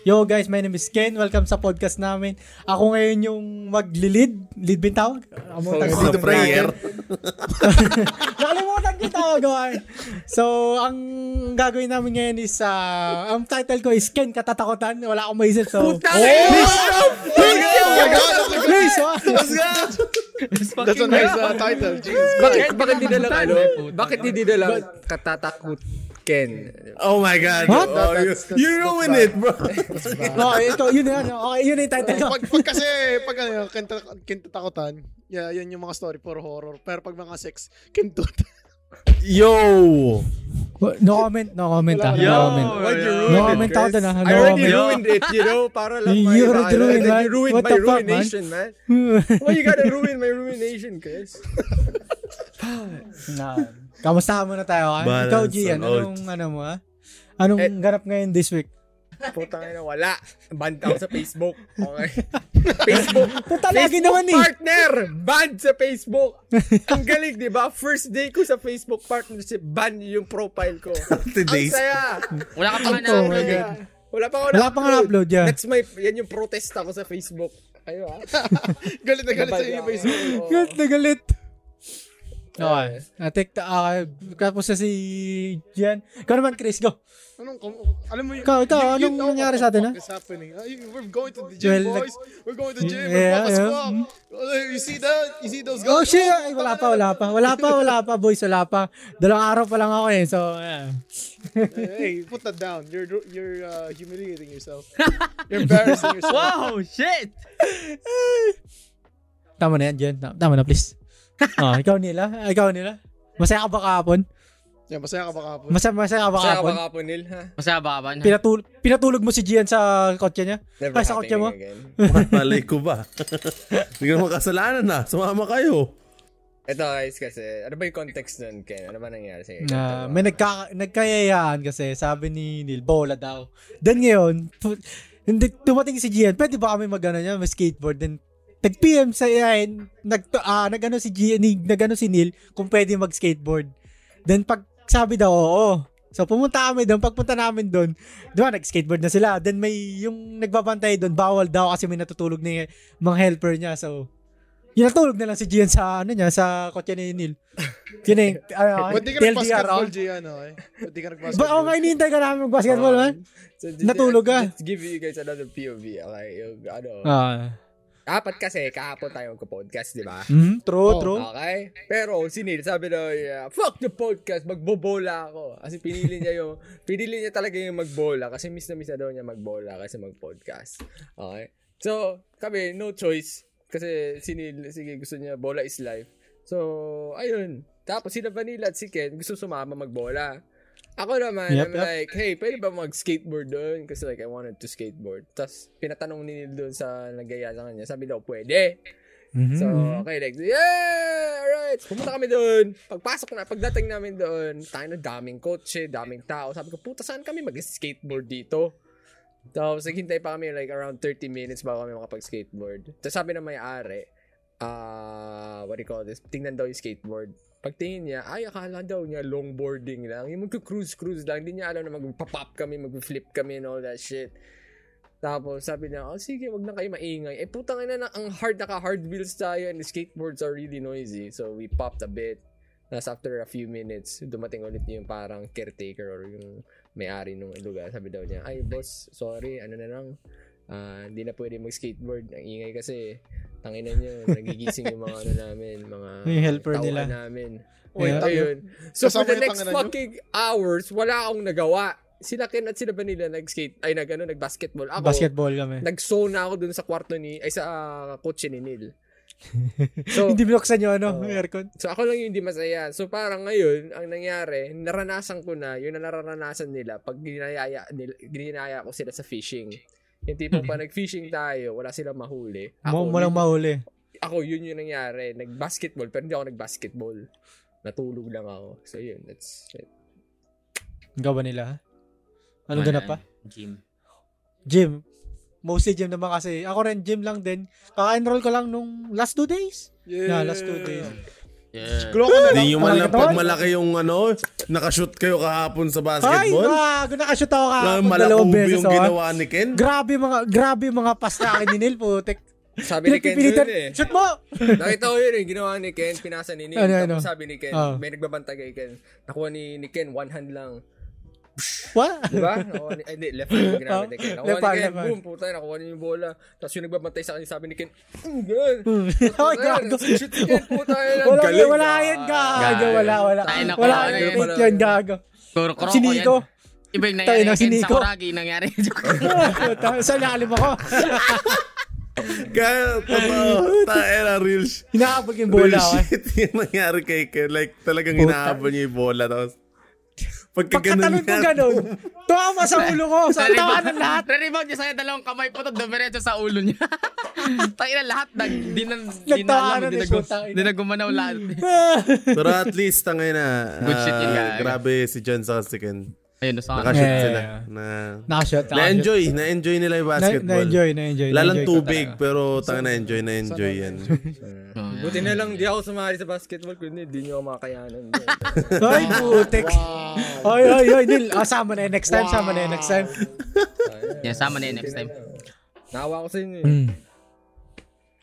Yo guys, my name is Ken. Welcome sa podcast namin. Ako ngayon yung magli-lead. Lead ba yung tawag? Amo Oh, lead sa prayer. Nakalimutan ko tawag. okay. So, ang gagawin namin ngayon is, ah, ang title ko is Ken Katatakutan. Wala akong maisip. So, Oh, please! please, ah. Let's go! That's a nice uh, title. Jesus Bakit, bakit hindi na lang ano? Bakit hindi na lang katatakot Ken? Oh my God. What? Oh, That's- that's- you ruined it, bro. Okay, ito, yun na, okay, yun yung title pag, pag kasi, pag ano, kinta- kintatakutan, yeah, yan yung mga story, puro horror. Pero pag mga sex, kintut. Yo! No comment, no comment, ah. Wala, No comment. Why'd you No ruin it, comment ako Chris? dun, ah. I No already comment. ruined it, you know? Para lang You- may you already ruined, and then man. You ruined What my fuck, man? ruination, man. Why you gotta ruin my ruination, Chris? na. Kamusta ka muna tayo, ha? Balance Ikaw, Gian, anong, ano mo, ha? Anong Eh, ganap ngayon this week? Putang ina, wala. Banned ako sa Facebook. Okay. Facebook. Puta, lagi Facebook naman eh. partner! Banned sa Facebook. Ang galing, di ba? First day ko sa Facebook partnership, ban yung profile ko. Ang saya. Wala ka pa nga na-upload. Wala pa ako Wala pa nga upload yan. That's my, yan yung protest ako sa Facebook. Ayo ah. galit na galit sa ako. Facebook. Oo. Galit na galit. Okay. Natik, uh, tapos na si Gian. Ikaw naman, Chris, go. Anong, alam mo yung... Ikaw, ikaw, you- you anong know nangyari sa atin, fuck is happening. Uh, you- we're going to the gym, Well, boys. We're going to the gym. Yeah, we're yeah. Uh, you see that? You see those Oh, guys? shit. Ay, wala pa, wala pa. Wala pa, wala pa, boys. Wala pa. Dalawang araw pa lang ako eh. So, yeah. hey, put that down. You're you're uh, humiliating yourself. You're embarrassing yourself. Wow, shit! Tama na yan. Tama, tama na, please. Oh, ikaw nila. Ikaw nila. Masaya ka ba kahapon? Yeah, masaya ka ba kapon? Masaya, masaya ka ba Masaya ka kahapon? ba kapon, Nil? Ha? Masaya ba ka ba? Pinatul pinatulog mo si Gian sa kotse niya? Never Ay, sa kotse mo? Malay ko ba? Hindi ka naman kasalanan na. Sumama kayo. Ito guys kasi, ano ba yung context nun, Ken? Ano ba nangyari sa'yo? Na may nagka, nagkayayaan kasi sabi ni Neil, bola daw. Then ngayon, hindi tumating si Gian, pwede ba kami magano niya, may skateboard? Then nag-PM sa yan, nag ah, nagano si ni- nagano si Neil kung pwede mag-skateboard. Then pag sabi daw, oo. So pumunta kami doon, pagpunta namin doon, di ba, nag-skateboard na sila. Then may yung nagbabantay doon, bawal daw kasi may natutulog na yung mga helper niya. So, yun natulog na lang si Gian sa ano niya, sa kotse ni Neil. Yun yung, ano, Ba't di ka nag-basketball. Gian, okay? Ba't di ka Ba, nag-basketball? ako nga hinihintay ka namin mag-basketball, man. So, Natulog ka. Let's give you guys another POV, okay? Yung, ano, Ah. Apat kasi, kahapon tayo magka-podcast, di ba? Mm, true, Oh. true. Okay? Pero si Neil, sabi na, yeah, fuck the podcast, magbobola ako. Kasi pinili niya yung, pinili niya talaga yung magbola kasi miss na miss na daw niya magbola kasi mag-podcast. Okay? So, kami, no choice. Kasi si Neil, sige, gusto niya, bola is life. So, ayun. Tapos sila Vanilla at si Ken, gusto sumama magbola. Ako naman, Yep, I'm yep. like, hey, pwede ba mag-skateboard doon? Kasi like, I wanted to skateboard. Tapos, pinatanong ni Neil doon sa nagaya sa kanya. Sabi daw, pwede. Mhm. So, okay, like, yeah, alright. Pumunta kami doon. Pagpasok na, pagdating namin doon, tayo na daming kotse, daming tao. Sabi ko, puta, saan kami mag-skateboard dito? Tapos, naghintay pa kami like around 30 minutes bago kami makapag-skateboard. Tapos sabi na may-ari, ah, what do you call this? Tingnan daw yung skateboard. Pagtingin niya, ay, akala daw niya longboarding lang. Yung mag-cruise-cruise lang. Hindi niya alam na mag-pop kami, mag-flip kami and all that shit. Tapos sabi niya, oh sige, wag na kayo maingay. Eh putang ina na, ang hard naka-hard wheels tayo and skateboards are really noisy. So we popped a bit. Tapos after a few minutes, dumating ulit yung parang caretaker or yung may-ari ng lugar. Sabi daw niya, ay boss, sorry, ano na lang. Ah, hindi na pwede mag-skateboard. Ang ingay kasi. Tanginan nyo, nagigising yung mga ano namin, mga Yung helper nila. namin. Uy, Yeah. Ayun. So for Kasama the yung next tanginan nyo? fucking hours, wala akong nagawa. Sila Ken at sila Vanilla nag-skate, ay nag, ano, nag-basketball. Ako, Basketball kami. nag-zone na ako dun sa kwarto ni, ay sa ah, kotse ni Neil. So, Hindi binuksan yung ano, Oo. aircon. so ako lang yung hindi masaya. So parang ngayon, ang nangyari, naranasan ko na, yun na naranasan nila pag ginayaya, nila, ginayaya ko sila sa fishing. Yung tipong pa nag-fishing tayo, wala silang mahuli. Mo mo yun- lang mahuli. ako, yun yung nangyari. Nag-basketball, pero hindi ako nag-basketball. Natulog lang ako. So yun, that's it. Ikaw ba nila? ha? Anong ganap pa? Gym. Gym. Mostly gym naman kasi. Ako rin gym lang din. Kaka-enroll ko lang nung last two days. Yeah. Yeah, last two days. Yeah. Glock na lang. Hindi nyo man lang Katawan? pag malaki yung ano, nakashoot kayo kahapon sa Ay, basketball. gago, nakashoot ako kahapon beses. yung oh. ginawa ni Ken. Grabe mga, grabe mga pas na akin ni Neil, putik. Sabi ni Ken dun eh. shoot mo! Nakita ko yun eh, ginawa ni Ken, pinasa ni Nick. Ano, ano? sabi ni Ken, Ah. may nagbabantay kay Ken. Nakuha ni, ni Ken, one hand lang. What? Diba? Ni, ay, hindi, left hand ginamit ni Ken. Nakuha ni Ken, boom, puta, nakuha niya yung bola. Tapos yung nagbabantay sa kanya, sabi ni Ken, mm, gan. Ay, gago. Shoot si Ken, puta, yun. Wala, galing. wala yan, gago. Wala, wala. Wala, fake yan, gago. Si Nico. Iba yung Tayo nangyari na, si Nico. Sakuragi, nangyari. Sa lalim ako. Kaya, totoo, tayo na real, sh- Hinahabol yung real bola ako. eh. shit yung nangyari kay Ken. Like, talagang hinahabol niya yung bola. Tapos, pagka Pagkatalon ko ganun, tuwa sa ulo ko. Sa tawa ng lahat. Re-rebound niya sa'yo, dalawang kamay po to, dumiretso sa ulo niya. Tayo na lahat, nag, di na, di na alam, di na, gu- puta, ina. di na gumanaw lahat. Pero at least, tangay na. Good shit yun, ah. Grabe si John sa si Ken. Ayun, no, sa Nakashoot Yeah, sila. yeah, yeah. Na, Nakashot. na-enjoy. Na-enjoy nila yung Na, basketball. na-enjoy, na-enjoy. Lalang na-enjoy ko tubig, pero tanga na-enjoy, na-enjoy yan. Buti na lang, di ako sumali sa basketball, kundi di nyo ako makakayanan. Ay, putik. Ay, ay, ay, Nil. Ah, sama na yun next time, sama na yun next time. Yeah, sama na yun next time. Nakawa ko sa inyo. Mm.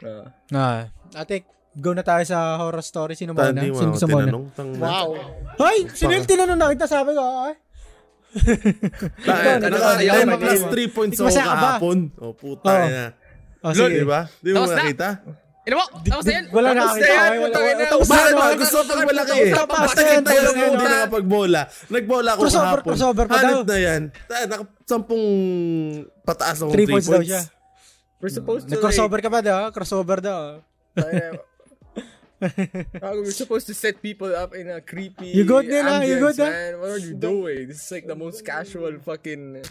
Ah. Ah, ate, go na tayo sa horror story. Sino muna? Sino gusto muna? Wow. Ay, si Nil, tinanong na kita, sabi ko, ay. Tayo, Ano ayaw tayo mag- plus 3 points ako kahapon. Oh, puta na. Oh, Lord, sige. di ba? Di mo na. nakita? Ino mo, tapos na yan. Wala na Tapos na yan, wala, wala. na. Tapos na, ba gusto pag malaki eh? Tapos Basta na, kita tapos lang na, hindi nakapagbola. Nagbola ako kahapon. crossover pa daw. na yan. Sampung pataas akong 3 3 points daw siya. We're supposed to Nag-crossover ka ba daw? Crossover daw. Gago, we're supposed to set people up in a creepy You good, Nila? You ambience, good, ah? man. What are you doing? This is like the most casual fucking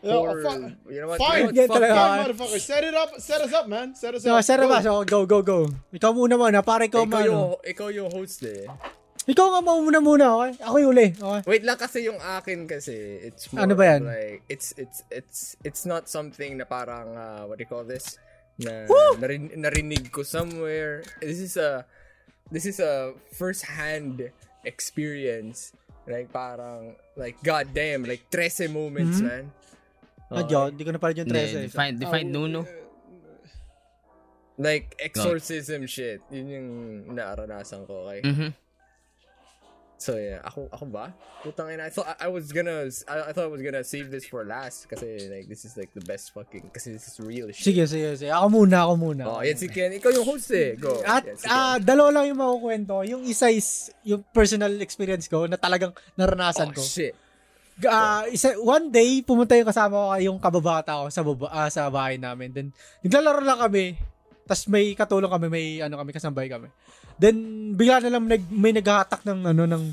Yeah, horror. fu- you know what? Fine. You know what? Fuck talaga. Fine, motherfucker. Set it up. Set us up, man. Set us So, up. sir Go. ba? So, go, go, go. Ikaw muna muna, para ikaw Ikaw yung, ikaw yung host eh. Ikaw nga mauna muna, okay? Ako yung uli, okay? Wait lang kasi yung akin kasi it's more Ano ba yan? like it's it's it's it's not something na parang uh, what do you call this na narin, narinig ko somewhere. This is a this is a first hand experience. Like parang like god damn like 13 moments man. Ah, John, hindi ko na pala yung Hindi, 13. define, define Nuno. Like exorcism shit. Yun yung naranasan ko okay. Mhm. So yeah, ako ako ba? Putang ina. I thought I, I was gonna I, I thought I was gonna save this for last kasi like this is like the best fucking kasi this is real shit. Sige, sige, sige. Ako muna, ako muna. Oh, yan si Ken. Ikaw yung host eh. Go. At Ken. ah, dalawa lang yung makukwento. Yung isa is yung personal experience ko na talagang naranasan oh, ko. shit. Ah, isa, one day, pumunta yung kasama ko, yung kababata ko sa, baba, ah, sa bahay namin. Then, naglalaro lang kami. Tapos may katulong kami, may ano kami, kasambay kami. Then, bigla na lang nag, may naghahatak ng, ano, ng,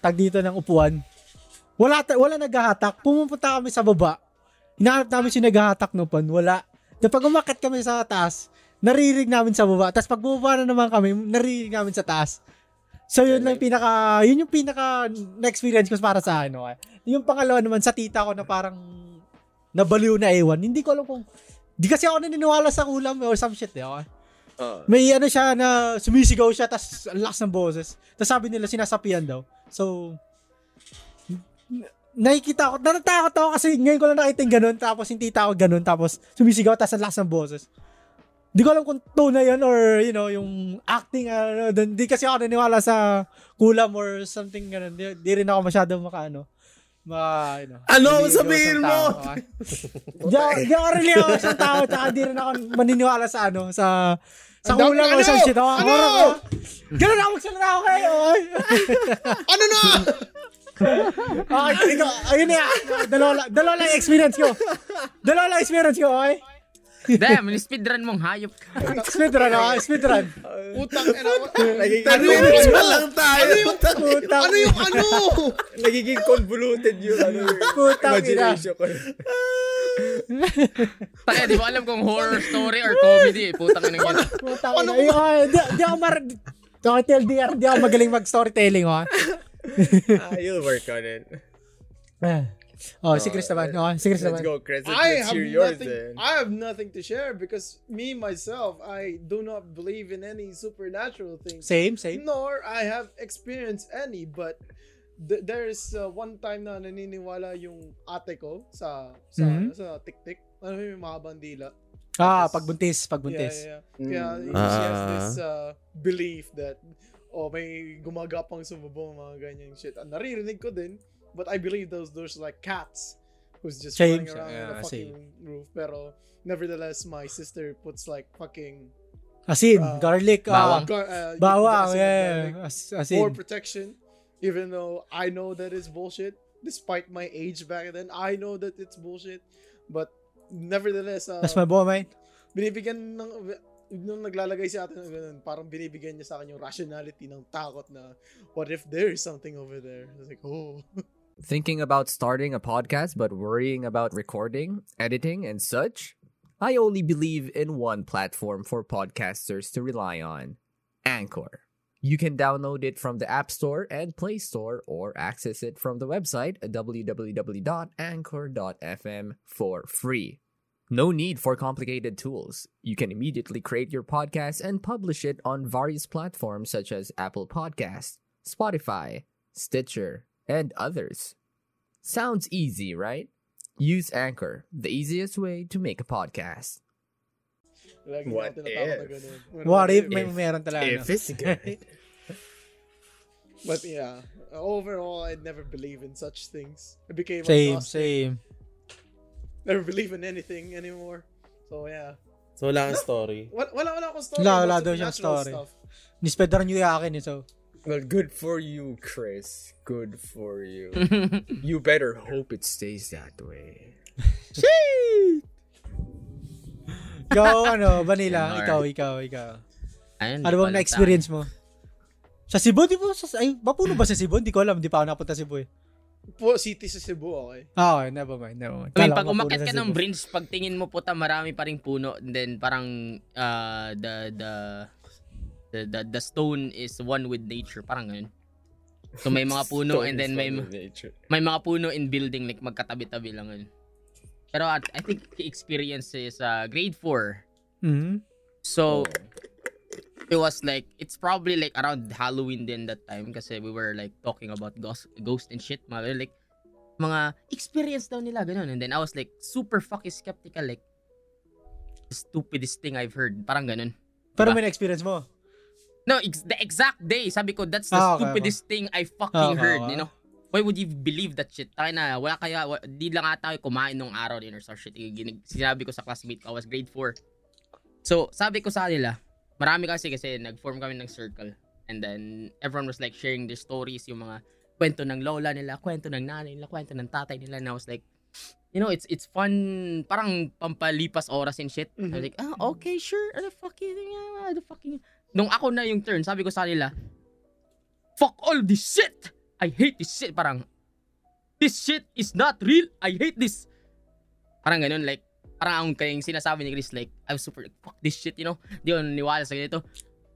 tag dito ng upuan. Wala, ta- wala naghahatak. Pumunta kami sa baba. Hinahanap namin si naghahatak ng upuan. Wala. Then, pag umakit kami sa taas, naririnig namin sa baba. Tapos pag bumaba na naman kami, naririnig namin sa taas. So yun lang pinaka, yun yung pinaka na-experience ko para sa akin. Okay? Yung pangalawa naman sa tita ko na parang nabaliw na ewan. Hindi ko alam kung, di kasi ako naniniwala sa ulam or some shit eh. Okay? May ano siya na sumisigaw siya tas ang lakas ng boses. Tapos sabi nila sinasapian daw. So, nakikita ko, natatakot ako kasi ngayon ko lang nakita yung ganun, tapos yung tita ko ganun, tapos sumisigaw, tapos ang lakas ng boses. Di ko alam kung tunay yan or, you know, yung acting, ano, dun- di kasi ako naniniwala sa kulam or something ganun. Di, di rin ako masyado maka, ano, ma, you know. Ano sabihin mo? Di ako- religious ang tao, tsaka di rin ako maniniwala sa, ano, sa, sa Ang dami- kulam or ano? some shit. Ako, Ano? Ganun ako magsalita ako kayo. Ano na? okay ikaw, ayun na. Dalawa, lang- dalawa lang experience ko. Dalawa lang experience ko, okay? Damn, speedrun mong hayop ka. Speedrun, okay? Speedrun. Utang. Ano, Nagiging, Ten minutes pa lang tayo. Putang, ano yung ano? nagiging convoluted yung ano, yung Putang ina. Tayo, di mo alam kung horror story or comedy. eh. Putang ina yan. putang ina. Ay, di, di ako mar... TLDR, di ako magaling mag-storytelling, okay? ah, you'll work on it. Oh, si Chris naman. Oh, si Chris Let's naman. go, Chris. Let's, I let's have nothing. then. I have nothing to share because me myself, I do not believe in any supernatural things. Same, same. Nor I have experienced any, but th- there's uh, one time na naniniwala yung ate ko sa sa Mhm. sa tik-tik. Ano yung mahabang dila? Ah, pagbuntis, pagbuntis. Yeah, yeah, yeah. Mm. Kaya she has Ah. this uh, belief that oh, may gumagapang sa bubong, mga ganyan shit. Ah, naririnig ko din, but I believe those are like cats who's just Same, running around yeah, on the fucking roof. Pero nevertheless, my sister puts like fucking Asin, Ah, garlic, bawang. gar- uh, bawang, acid and yeah, garlic as, for asin. protection. Even though I know that it's bullshit, despite my age back then, I know that it's bullshit. But nevertheless, uh, That's my boy, man. binibigyan ng nung naglalagay si ate ng ganun, parang binibigyan niya sa akin yung rationality ng takot na what if there is something over there? I was like, oh. Thinking about starting a podcast but worrying about recording, editing, and such? I only believe in one platform for podcasters to rely on Anchor. You can download it from the App Store and Play Store or access it from the website www.anchor.fm for free. No need for complicated tools. You can immediately create your podcast and publish it on various platforms such as Apple Podcasts, Spotify, Stitcher, and others. Sounds easy, right? Use Anchor, the easiest way to make a podcast. Lagi What na tinatakot if? What if may If- meron talaga? if it's good. But yeah, overall, I never believe in such things. I became Same, agnostic. same. Never believe in anything anymore. So yeah. So, wala kang story. Wala, wala, wala akong story. Wala, about wala daw siyang story. Stuff. Nispedar nyo yakin eh, so. Well, good for you, Chris. Good for you. you better hope it stays that way. Ikaw, ano, Vanilla, ikaw, ikaw, ikaw. Ayun, Ano bang na-experience mo? Sa Cebu, di ba? Sa, ay, mapuno ba sa Cebu? Hindi ko alam, di pa ako napunta Cebu eh. Po, city sa Cebu, okay. Ah, okay, never mind, never mind. I mean, Kala pag sa ka ng bridge, pag tingin mo puta, marami pa ring puno. And then parang uh, the, the, the, the, the stone is one with nature. Parang ganun. So may mga puno and then may may mga puno in building like magkatabi-tabi lang ganun. Pero at, I think the experience is uh, grade 4. Mhm. So it was like it's probably like around Halloween din that time kasi we were like talking about ghost, ghost and shit mga like mga experience daw nila ganun and then I was like super fucking skeptical like the stupidest thing I've heard parang ganun Pero Diba? may na-experience mo. No ex- the exact day. Sabi ko that's the Ah, okay, stupidest thing I fucking Okay, heard okay. you know? Why would you believe that shit? Tayo na wala kaya wa- di lang ata ako kumain nung araw din or some shit Ginig- sinabi ko sa classmate ko I was grade 4 so sabi ko sa kanila marami kasi kasi nag-form kami ng circle. And then everyone was like sharing their stories yung mga kwento ng lola nila kwento ng nanay nila kwento ng tatay nila. And I was like you know it's it's fun parang pampalipas oras and shit. I was Mhm. like ah okay sure. Ano fucking ano fucking nung ako na yung turn sabi ko sa kanila fuck all this shit I hate this shit parang this shit is not real I hate this parang ganun like parang ang kayong sinasabi ni Chris like I'm super like, fuck this shit you know di ako naniwala sa ganito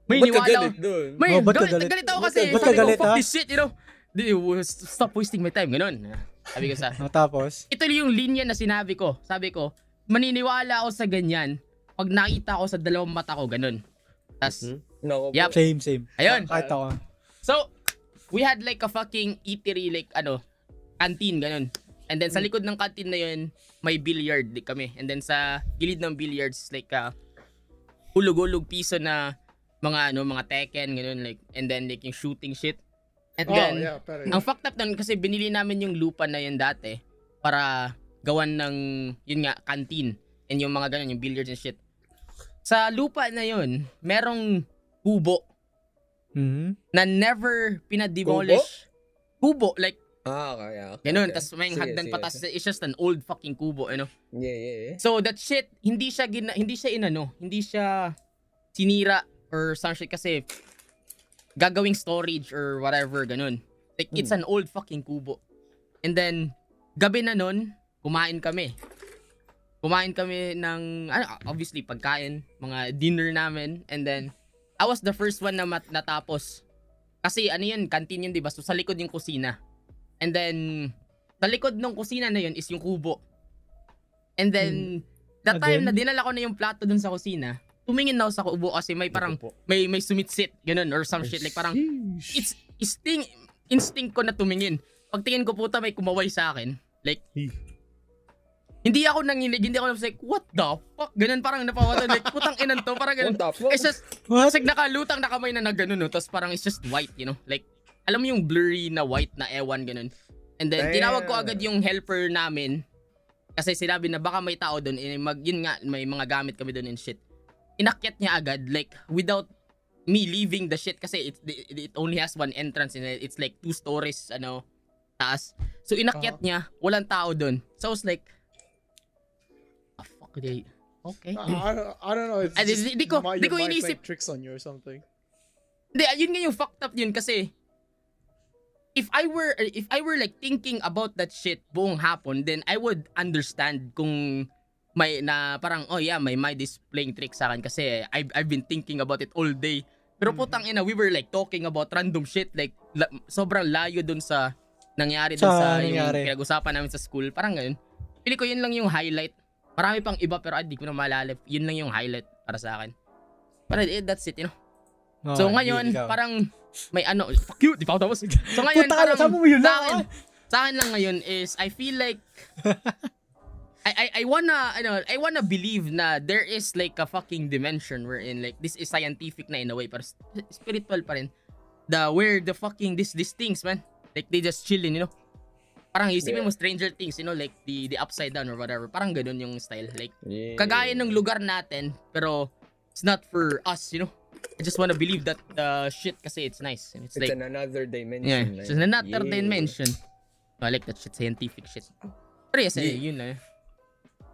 may Ba't ka niwala ako galit dun? may Oh, ba't ka galit, galit? galit ako Ba't kasi ka- ba't ka sabi ko galit, fuck ha? this shit you know di, stop wasting my time ganun sabi ko sa Ah, tapos, ito yung linya na sinabi ko. Sabi ko, maniniwala ako sa ganyan pag nakita ko sa dalawang mata ko, ganun. Tas, Mhm. No, Yup. same, same. ayun. Kahit ako. So, we had like a fucking eatery, like ano, canteen, ganun. And then sa likod ng canteen na yun, may billiard kami. And then sa gilid ng billiards, like, uh, hulog-hulog piso na mga ano, mga Tekken, ganun, like, and then like yung shooting shit. And Oh, then, yeah, pero ang fucked up nun kasi binili namin yung lupa na yun dati para gawan ng, yun nga, canteen. And yung mga ganun, yung billiards and shit. Sa lupa na yun, merong kubo Mhm. na never pinademolish. Kubo? like, Ah, okay, okay. ganun. okay. Tapos may Sige, hagdan sige, patas. sige. It's just an old fucking kubo, ano. Yeah, yeah, yeah. So that shit, hindi siya gina, hindi siya inano, hindi siya sinira or some shit kasi gagawing storage or whatever ganun. Like it's an old fucking kubo. And then gabi na nun, kumain kami. Kumain kami ng ano, obviously pagkain, mga dinner namin and then I was the first one na mat- natapos. Kasi ano yun, canteen yun, 'di ba? So sa likod yung kusina. And then sa likod ng kusina na yun is yung kubo. And then, that And time na dinala ko na yung plato dun sa kusina, tumingin na ako sa kubo kasi may parang, Naku po. may may sumitsit, ganun, or some shit. Like parang, it's, instinct, instinct ko na tumingin. Pagtingin ko puta may kumaway sa akin. Like. Hindi ako nanginig, hindi ako like, what the fuck? Ganun parang napawatan, like, putang inan to, parang ganun. What the fuck? It's just, What? Kasi nakalutang na kamay na nagano no, tapos parang it's just white, you know? Like, alam mo yung blurry na white na ewan ganun. And then, Damn. tinawag ko agad yung helper namin kasi sinabi na baka may tao doon, eh, mag, yun nga, may mga gamit kami doon and shit. Inakyat niya agad, like, without me leaving the shit kasi it, it, it only has one entrance and it's like two stories, ano, taas. So, inakyat niya, walang tao doon. So, I was like, ah, they, okay. I, I, don't, I don't know. It's Ah, di- just di- di ko- my- di ko inisip. playing tricks on you or something. Hindi, yun nga yung fucked up yun kasi if I were if I were like thinking about that shit buong hapon, then I would understand kung may na parang oh yeah, may mind is playing tricks sa akin kasi I've I've been thinking about it all day. Pero putang ina, we were like talking about random shit like la- sobrang layo dun sa nangyari dun Sa sa, nangyari. yung pinag-usapan namin sa school. Parang ganun. Pili ko yun lang yung highlight. Marami pang iba pero ah, di ko na maalala. Yun lang yung highlight para sa akin. Pero eh, that's it, you know. So Okay, ngayon, ikaw. parang may ano, fuck you, di pa ako tapos. So ngayon, Puta parang mo yun sa akin, ah. sa akin lang ngayon is, I feel like, I, I, I wanna, ano, I wanna believe na there is like a fucking dimension wherein like, this is scientific na in a way, pero spiritual pa rin. The, where the fucking, this, these things, man, like they just chilling, you know? Parang isipin mo Stranger Things, you know, like the, the upside down or whatever. Parang ganun yung style. Like, Yeah. kagaya ng lugar natin, pero it's not for us, you know? I just wanna believe that the shit kasi it's nice. And it's, It's like, in another yeah, dimension. it's just another Yeah. dimension. I like that shit, scientific shit. Pero yes, eh, Yeah. yun lang. eh.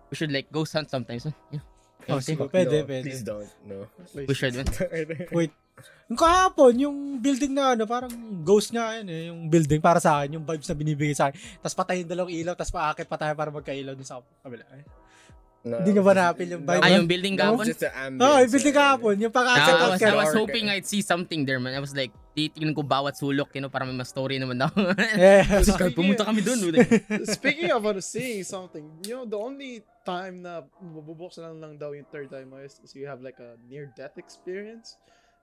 We should like go hunt sometimes. Huh? Yeah. Oh, sige, pwede, no, pwede. Please don't. No. We should, man. Wait. Yung kahapon, yung building na ano, parang ghost nga yan eh. Yung building para sa akin, yung vibes na binibigay sa akin. Tapos patayin dalawang ilaw, tapos paakit pa tayo para magkailaw dun sa kabila. Eh. No, Hindi nyo ba na-appeal yung vibe? Ah, yung building No, ambience. Oo, oh, yung building uh, kahapon, yung Ah, pang-akit I out was, ka. I was hoping I'd see something there, man. I was like, titignan ko bawat sulok, you know, para may mas story naman daw. Yeah. Kasi pumunta kami dun. dude. Speaking of ano, seeing something, you know, the only time na mabubuksan lang lang daw yung third time is is you have like a near-death experience.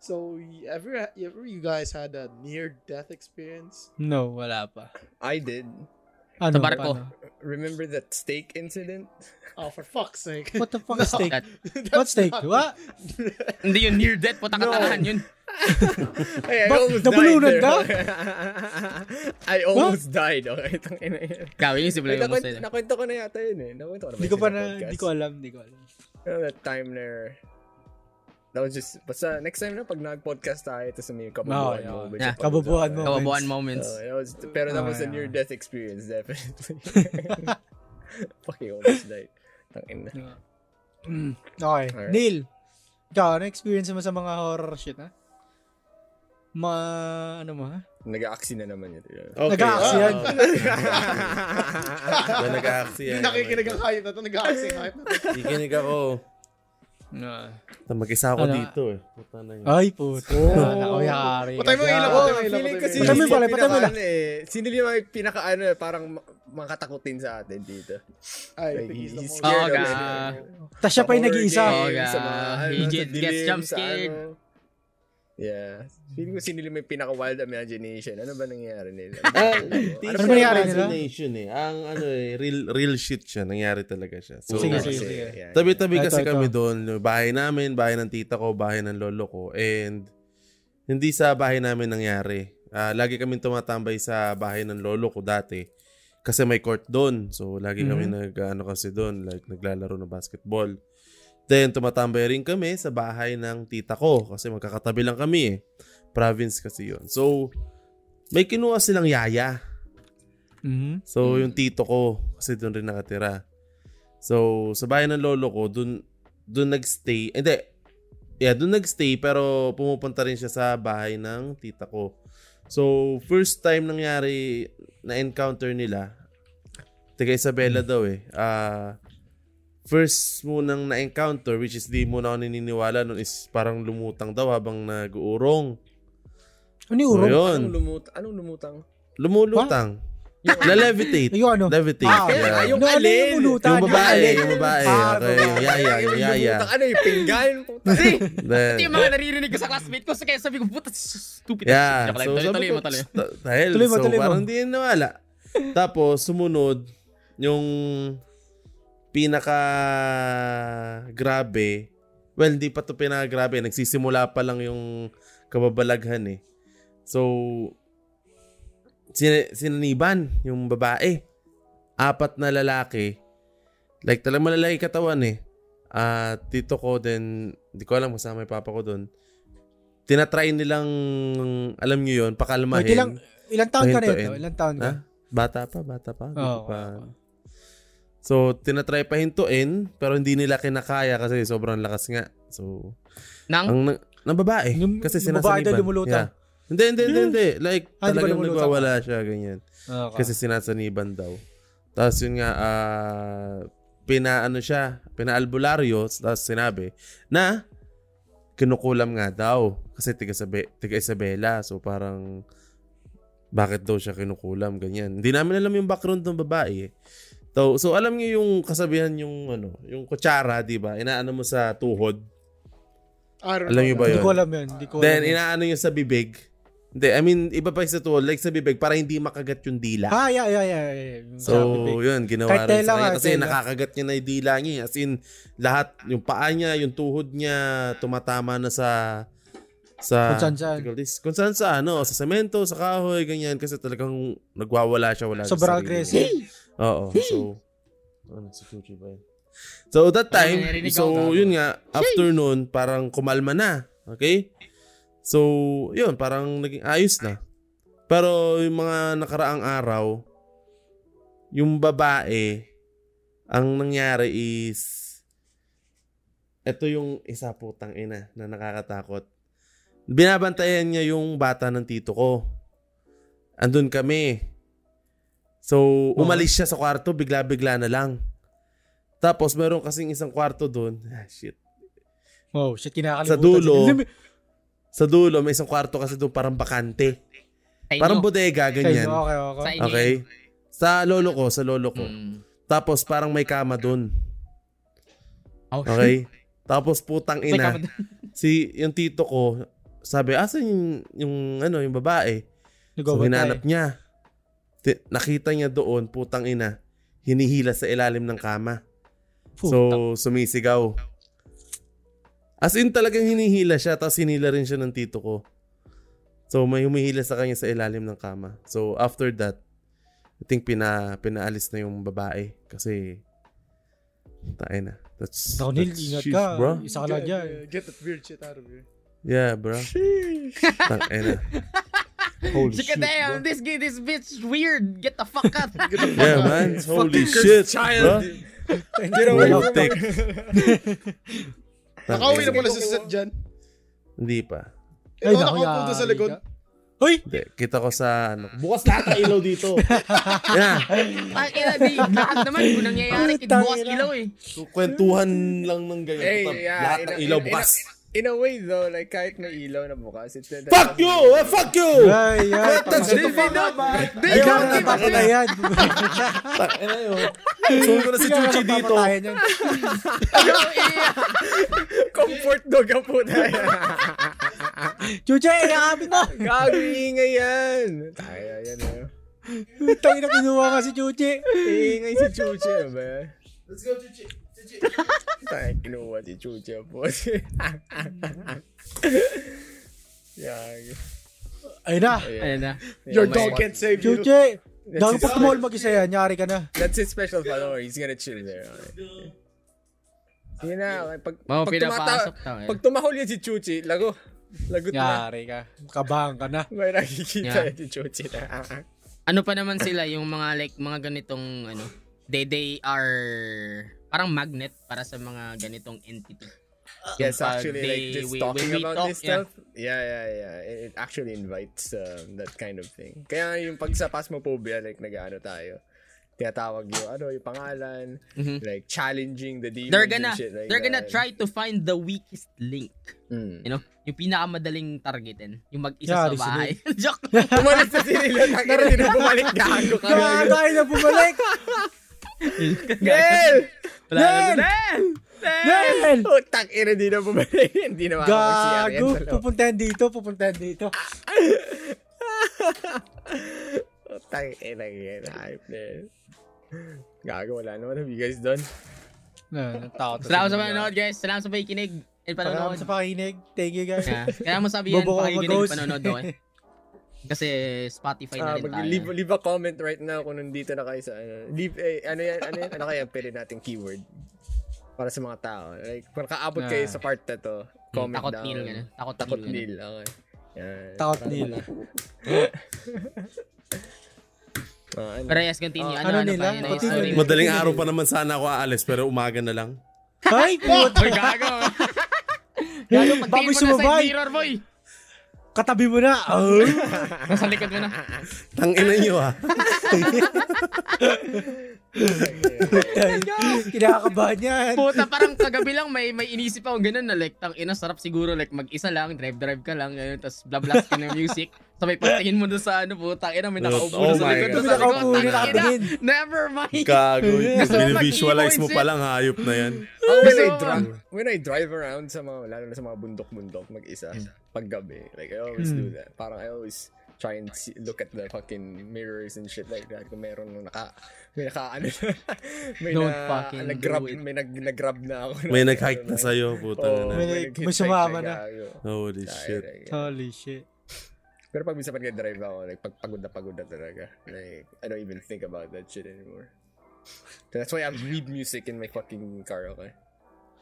So, ever, ever you guys had a near-death experience? No, wala pa. I did. Ano, Sa barko. Remember that steak incident? Oh, for fuck's sake. What the fuck is steak? That- What steak? What? Hindi yun, near death. Puta katalahan yun. Hey, I Ba- almost died there. I almost died. Okay, tangina yun. Gawin yung simula yung Nakwento, musta. nakwento ko na yata yun eh. Nakwento ko na ba Hindi ko yun pa na, hindi ko alam, hindi ko alam. You know that time there, that was just, basta next time na pag nag-podcast tayo, tapos may Oh, yeah. moments. Yeah, sa kababuan pag-usapan. mo. Kawabuan moments. Uh, that was, pero that Oh, was a yeah. near-death experience, definitely. Fucking almost died. Tangin na. Mm. Okay. Alright. Neil, ikaw, ano experience mo sa mga horror shit, ha? Ma, ano mo, ha? Nag-aaksi na naman yun. Okay. Nag-aaksi yan. Nag-aaksi yan. Hindi nakikinig ang hype na to, nag-aaksing hype na to. Kikinig ako. No. Mag-isa ako Ano? dito eh. Puta na yun. Ay, puto. Oh. Nakuyari. Patay mo ilaw, Oh, patay mo ilaw, feeling patay kasi Patay mo ilaw. patay mo ano eh, sino yung mga pinaka ano eh, parang ma- makatakutin sa atin dito. Ay, he's the he's most... scared Oh. Tapos siya pa yung Sa nag-iisa. Oh, ano, He gets jump scared. Yeah. Feeling ko sino yung may pinaka-wild imagination. Ano ba nangyayari nila? Ah, Ano Ano siya nangyari nila? imagination eh. Ang ano eh, real, real shit siya. Nangyari talaga siya. So, Sige, Kasi, sige, sige. yeah. Tabi-tabi Ito, kasi ito. kami doon. Bahay namin, bahay ng tita ko, bahay ng lolo ko. And hindi sa bahay namin nangyari. Ah, lagi kami tumatambay sa bahay ng lolo ko dati. Kasi may court doon. So, lagi kami nag, ano kasi doon, like, naglalaro ng basketball. Then, tumatambay rin kami sa bahay ng tita ko. Kasi magkakatabi lang kami eh. Province kasi yon So, may kinuha silang yaya. Mhm. So, yung tito ko, kasi doon rin nakatira. So, sa bahay ng lolo ko, doon, doon nagstay. Hindi, yeah, doon nagstay, pero pumupunta rin siya sa bahay ng tita ko. So, first time nangyari na encounter nila, taga Isabela daw eh. Ah, first munang na-encounter, which is di mo na ako naniniwala nun, is parang lumutang daw habang nag-uurong. Ano yung So, urong? yun. Anong, lumut anong lumutang? Lumulutang. Na-levitate. Yung ano? Levitate. Ah, yeah. yung Yung ano alin? yung mulutan? Yung babae, alin? yung babae. Ah, Okay, babae. yaya, yung yaya. Putang ano yung pinggan? Kasi, ito yung mga naririnig ko sa classmate ko. So, kaya sabi ko, puta, stupid. Yeah. Lang. So, Tuloy, mo, tuloy. "Ta- Dahil, Tuloy mo, so tuloy mo." parang di nawala. Tapos, sumunod, yung pinaka grabe, well, hindi pa to pinaka grabe, nagsisimula pa lang yung kababalaghan eh. So, sin- sinaniban yung babae. Apat na lalaki. Like, talagang malalaki katawan eh. Ah, tito ko din, hindi ko alam kasama yung papa ko doon. Tinatry nilang, alam nyo yun, pakalmahin. Wait, ilang, ilang taon ka na Pahintuin. ito? Ilang taon ka? Ha? Bata pa, bata pa. Ko pa. So, tinatry pa hintuin, pero hindi nila kinakaya kasi sobrang lakas nga. So, Nang, ang na, ng babae. Yung- kasi yung babae sinasaniban. daw lumulutang. Yeah. Hindi, hindi, hindi, hindi. Like, Ah, talagang nagwawala siya, ganyan. Okay. Kasi sinasaniban daw. Tapos yun nga, ah, pinaano siya, pinaalbularyo, tapos sinabi na kinukulam nga daw. Kasi tiga, sabi, tiga Isabela. So parang, bakit daw siya kinukulam, ganyan. Hindi namin alam yung background ng babae. eh. So, so alam niyo yung kasabihan yung ano, yung kutsara, 'di ba? Inaano mo sa tuhod. Don't Alam niyo ba that. Hindi yun? ko alam yun. Hindi ko Then alam yun. inaano niyo sa bibig. Hindi, I mean, iba pa yung sa tuhod, like sa bibig para hindi makagat yung dila. Ah, yeah, yeah, yeah. yeah. Yung So, yun, ginawa Kahit rin sa kanya. Kasi tela. nakakagat niya na yung dila niya. As in, lahat, yung paa niya, yung tuhod niya, tumatama na sa sa Kung saan saan. Kung saan saan, no? Sa semento, sa kahoy, ganyan. Kasi talagang nagwawala siya, wala Sobrang aggressive. Oo. So, ano, si Chuchi ba yun? So, that time, Ay, so, ako. yun nga, afternoon, parang kumalma na. Okay? So, yun, parang naging ayos na. Pero, yung mga nakaraang araw, yung babae, ang nangyari is, ito yung isa putang ina na nakakatakot. Binabantayan niya yung bata ng tito ko. Andun kami. So, umalis siya sa kwarto, bigla-bigla na lang. Tapos, meron kasing isang kwarto doon. Ah, shit. Oh, shit, kinakalimutan. Sa dulo. Sa dulo, may isang kwarto kasi doon parang bakante. sa inyo. Parang bodega, ganyan. okay, Sa okay. Okay? Sa lolo ko, sa lolo ko. Mm. Tapos, parang may kama doon. Oh, Okay? Tapos, putang ina. si, yung tito ko, sabi, asan yung, yung, ano, yung babae? So, Nagbabatay. hinanap niya. Ti- nakita niya doon, putang ina, hinihila sa ilalim ng kama. So, sumisigaw. As in, talagang hinihila siya, tapos hinila rin siya ng tito ko. So, may humihila sa kanya sa ilalim ng kama. So, after that, I think pina, pinaalis na yung babae. Kasi, tayo na. That's, Neil, that's ingat sheesh, ka. bro. Isa ka lang Get, dyan. get that weird shit out of here. Yeah, bro. Tayo na. Holy Shit, shit, damn, bro. this kid, this bitch weird. Get the fuck out. Yeah, man. Holy shit, bro. Get away Wow, from thick. Nakauwi na pala si Seth dyan. Hindi pa. Ito, naku, nakaupo doon sa yari likod. ka. Hoy! Hindi, kita ko sa ano. Bukas lahat ng ilaw dito. yeah. Ang ina, di, lahat naman kung nangyayari, Ay, kinubukas tangina. ilaw eh. So, kwentuhan lang ng ganyan. Hey, Puta, yeah, lahat ng a- ilaw in- bukas. In a way though, like kahit may ilaw na bukas, it's Fuck you! Eh, fuck you! Ay, ay. That's tangina. the fuck up, man. Ay, Ikaw gano'n na na bakit na yan? Yun. Sumunod ko na si Chuchi dito. Yan. comfort dog ang puta. Chuche, nakapit mo! Gago ingay yan. Tayo yan eh. Tayo na kinuha ka si Chuche. Ingay si Chuchi ano ba? Let's go, Chuchi. Chuchi. Tayo kinuha si Chuchi ang puta. Yag. Ayun na. Ayun na. Your dog can't save you. Chuche! Dahil pag tumol mag-isa yan, nyari ka na. That's his special follower. He's gonna chill there. Sige na. Pag, Mga pag, tumata, tayo. pag tumahol yan si Chuchi, lago. Lagot na. Nyari ka. Kabahan ka na. May nakikita Yeah. si Chuchi na. Ano pa naman sila, yung mga like, mga ganitong, ano, they, they are parang magnet para sa mga ganitong entity. Yes, Pag actually, they- like just we- talking when we about talk, this yeah. stuff. Yeah, yeah, yeah. It, it actually invites um, that kind of thing. Kaya yung pag sa Phasmophobia, like nag-ano tayo. tinatawag yung ano, yung pangalan, Mhm. like challenging the demons They're gonna and shit like they're gonna that. try to find the weakest link. Mm. You know, yung pinakamadaling targetin, yung mag-isa Yari, sa bahay. Joke. Umalis na si Nilo, takina din na bumalik gago ka. Gago ay na bumalik! Nel! Wala na Nel! Nel! Nel! Nel! Oh, takina di na bumalik. Hindi na makakapag-CR yan Gago! Pupuntahan dito, pupuntahan dito. Oh, takina yan. Hype na yun. Gago, wala naman. Have you guys done? Na, natakot. Salamat sa panonood, guys. Salamat sa pakikinig. And Salamat panonood. sa pakikinig. Thank you guys. Yeah. Kaya mo sabihin, pakikinig, panonood daw eh. Kasi Spotify na Ah, rin mag- tayo. leave, leave a comment right now kung nandito na kayo sa ano. Leave, eh, ano yan, ano yan, ano kaya pwede nating keyword para sa mga tao. Like, kung nakaabot kayo Ah. sa part na to, comment Takot down. nil, gano'n. Takot, Takot nil. nil, okay. Yan. Takot nila. Ah, ano? Pero yes, continue. Ah, ano, ano ano, nila? pa? Ano Continue. story? Madaling araw pa naman sana ako aalis pero umaga na lang. Ay, puto! Uy, gago. Gago, Pagtingin mo na sa mirror, boy. Katabi mo na. Oh. Nasa likod mo na. Tangina nyo ah. Kinakabahan yan. Puta, parang kagabi lang may may inisip ako ganun na like, tang ina, sarap siguro like mag-isa lang, drive-drive ka lang, ganun, tapos blablas ka ng music. Sabay pagtingin mo doon sa ano, puta, ina, may nakaupo Oh na sa likod. May nakaupo, may Tangina, nakatingin. Never mind. Gago. Binivisualize mo mag-keyboard pa lang hayop na yan. Oh, when, I drive, when I drive around sa mga, lalo na sa mga bundok-bundok mag-isa, paggabi, like, I always do that. Parang I always try and see, look at the fucking mirrors and shit like that. Kung meron nung naka, may naka, ano may Don't na, fucking nag-grab, may nag, nag-grab na ako. May nag-hike na sa'yo. Puta Oh, na. May nag-hitchhike may sumama na. Holy shit. Holy shit. Pero pag minsan pag drive ako, like, pag pagod na pagod na talaga. Like, I don't even think about that shit anymore. So that's why I read music in my fucking car, okay?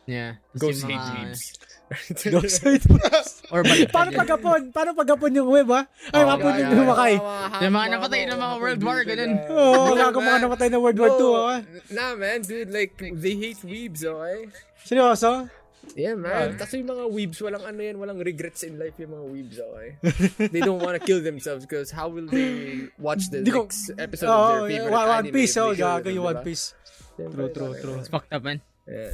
Yeah. Ghost hate mga- weebs. Ghost side. Or balik Paano pagkapon? Paano pagkapon yung web ha? Ay, Oh, mapon yeah, yung yeah. lumakay. Yung mga napatay ng mga World War, ganun. Oo, No, gago mga man. namatay na World War II ha. Nah, man, dude, like, they hate weebs, okay? Seryoso? Yeah, man. Kasi yung mga weebs, walang ano yan, walang regrets in life yung mga weebs, okay? they don't want to kill themselves because how will they watch the Di ko- next episode of Oo, their favorite One One anime Piece. Oh, gago yung One diba? Piece. True, true, true. It's fucked up, man. Yeah.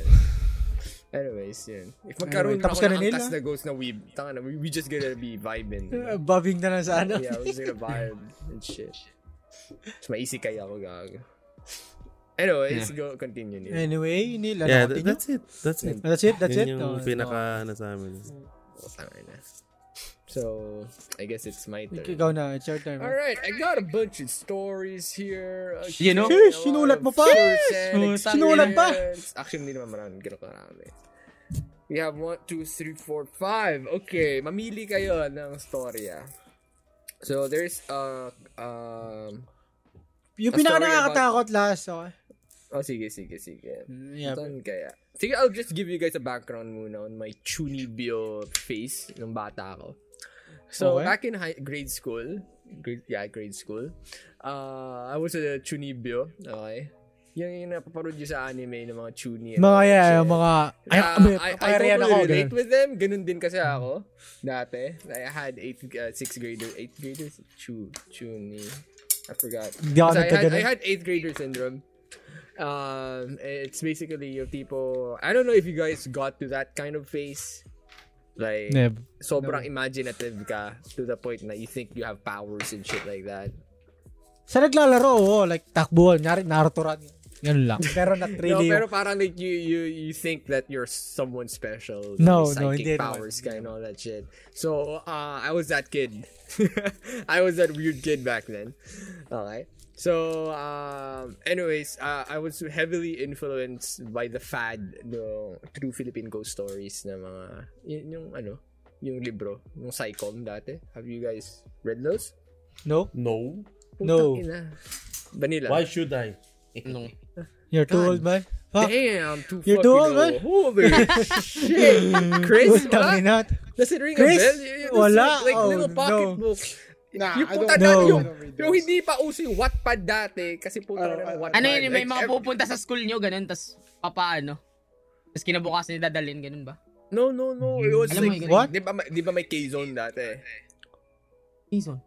Anyways, yun. If magkaroon Anyway, tapos ako ka ng na, angkas ha? na ghost na weeb, tanga na, we, we just gonna be vibing. Uh, Bobbing na lang sa ano. yeah, we're just gonna vibe and shit. Mas maisi kaya ako gago. Anyways, go continue Neil. Anyway, Neil, ano Yeah, continue? that- that's it. That's it. That's it? That's it? Yun Oh, yung pinaka na sa amin. Oh, tanga na. So, I guess it's my turn. Ikaw na, it's your turn. All right, I got a bunch of stories here. Uh, You know? Sheesh, sinulat mo pa. Sheesh, sinulat pa. Actually, hindi naman maraming ganun karami. We have one, two, three, four, five. Okay, mamili kayo ng storya. So, there's uh, um, Yung pinaka nakakatakot last. Okay. oh, sige, sige, sige. Yeah. Saan kaya? Sige, I'll just give you guys a background muna on my chunibyo face nung bata ako. So, Okay. back in high, grade school, grade, yeah, grade school, uh, I was a chunibyo, okay? Yung, yung napaparod yun sa anime ng mga chuni. Mga yeah, yung mga ay, Uh, may I, I papayarihan totally relate ganun. with them. Ganun din kasi ako. Dati. I had 8th, uh, 6th grader, 8th graders, chu, chuni. I forgot. Ako I had. I had 8th grader syndrome. Um, it's basically yung tipo, I don't know if you guys got to that kind of phase. Like, Neb. sobrang imaginative ka to the point na you think you have powers and shit like that. Sa naglalaro, oh, like takbuhan, nyari, Naruto run. Ganun lang. Pero not No, really. pero parang like you you you think that you're someone special. No, no, psychic hindi naman. powers ka and all that shit. So, uh, I was that kid. I was that weird kid back then. Okay. So, um, anyways, uh, I was heavily influenced by the fad no True Philippine Ghost Stories na mga yun, yung ano, yung libro, yung Psycom dati. Have you guys read those? no? No. No. Ina. Vanilla. Why should I? No. You're too God. old, man. Fuck. Damn, too You're too old, man. old. Holy shit. Chris, Utang wala? ina. Does it ring Chris? a bell? Y- y- Wala. Like, like Oh, little no. Nah, Yung I puta don't, No. dati yung, yung hindi pa uso yung Wattpad dati kasi puta Ano, na ng ano, Wattpad. Ano yun, may Like, mga pupunta sa school nyo, ganun, tas papaano. Tapos kinabukasan nila dadalhin, ganun ba? No, no, no. It was Alam mo like, ganun. What? Di ba, may- di ba may K-Zone dati? Season.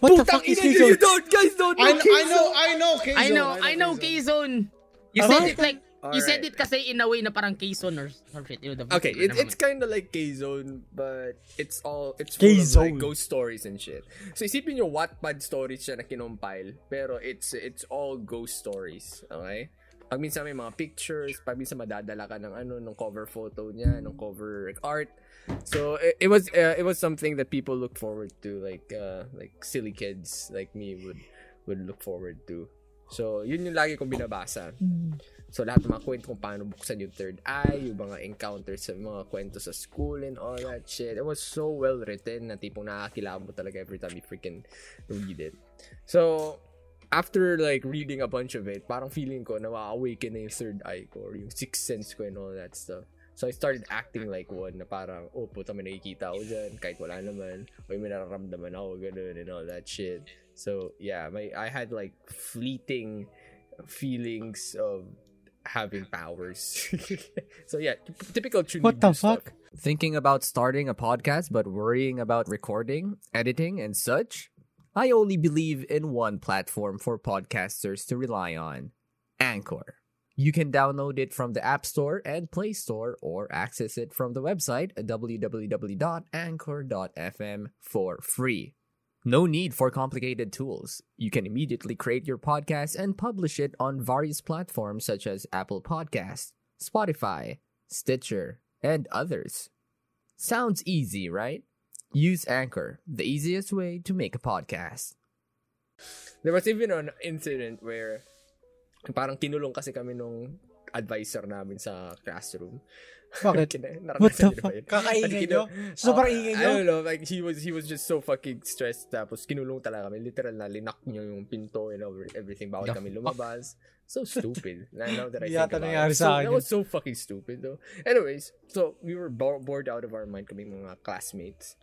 What the fuck is ina, you K-Zone? don't, guys don't I, know I know, I know K-Zone. I know, I know K-Zone. K-Zone. You said it like, you said it kasi in a way na parang K-Zone or shit. You know, Okay, it, it's kind of like K-Zone, but it's all, it's full of K-Zone. like ghost stories and shit. So isipin nyo Wattpad stories siya na kinompile, pero it's, it's all ghost stories, okay? Pag minsan may mga pictures, pag minsan madadala ka ng ano, ng cover photo niya, ng cover art. So it, it was uh, it was something that people look forward to like uh, like silly kids like me would would look forward to. So yun yung lagi kong binabasa. So lahat ng mga kwento kung paano buksan yung third eye, yung mga encounters sa mga kwento sa school and all that shit. It was so well written na tipong nakakilala mo talaga every time you freaking read it. So after like reading a bunch of it, parang feeling ko na awaken na yung third eye ko or yung sixth sense ko and all that stuff. So I started acting like one na parang, oh puta may nakikita ako dyan kahit wala naman. O may nararamdaman ako, ganun and all that shit. So yeah, my I had like fleeting feelings of having powers. so yeah, t- typical Chunibu What the stuff. fuck? Thinking about starting a podcast but worrying about recording, editing, and such? I only believe in one platform for podcasters to rely on Anchor. You can download it from the App Store and Play Store or access it from the website at www.anchor.fm for free. No need for complicated tools. You can immediately create your podcast and publish it on various platforms such as Apple Podcasts, Spotify, Stitcher, and others. Sounds easy, right? Use Anchor, the easiest way to make a podcast. There was even an incident where parang kinulong kasi kami nung advisor namin sa classroom. Bakit? What the fuck? Kakaingay nyo? Sobrang Oh, ingay I nyo? don't know, like he was he was just so fucking stressed tapos kinulong talaga kami. Literal na linak niyo yung pinto and everything bawal kami lumabas. So stupid. now, that I think about it. So, that was so fucking stupid though. Anyways, so we were bo- bored out of our mind kami mga classmates.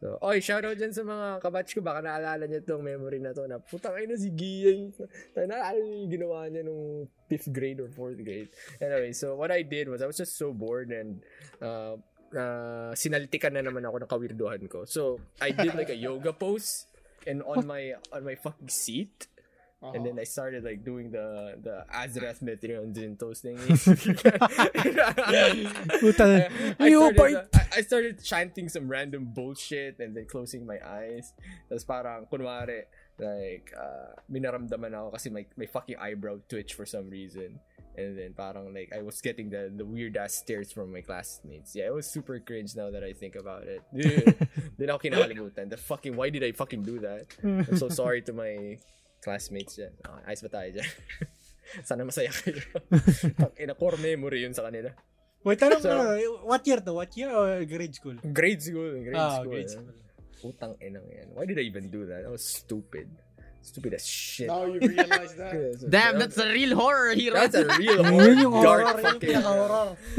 So, oy, shoutout dyan sa mga kabatch ko. Baka naalala niyo tong memory na to na putang ina si Gian. Naalala niyo yung ginawa niya nung 5th grade or 4th grade. Anyway, so what I did was I was just so bored and uh, uh, sinaltikan na naman ako ng kawirduhan ko. So, I did like a yoga pose and on my on my fucking seat. And then I started like doing the the Azrath Metrion Zintos thing. Puta. I, I, started, I, I started chanting some random bullshit and then closing my eyes. Tapos parang, kunwari, like, uh, minaramdaman ako kasi my, my fucking eyebrow twitch for some reason. And then parang like, I was getting the, the weird ass stares from my classmates. Yeah, it was super cringe now that I think about it. Na ako kinakalimutan. The fucking, why did I fucking do that? I'm so sorry to my classmates dyan. Okay, ayos ba tayo dyan? Sana masaya kayo. Ina core memory yun sa kanila. Wait, tanong So- ko, what year to? What year or grade school? Grade school. Grade Ah, school. grade eh. school. Putang inang yan. Why did I even do that? That was stupid. Stupid as shit. Now you realize that. Damn, that- that's a real horror hero. That's a real horror, yung dark horror, fucking.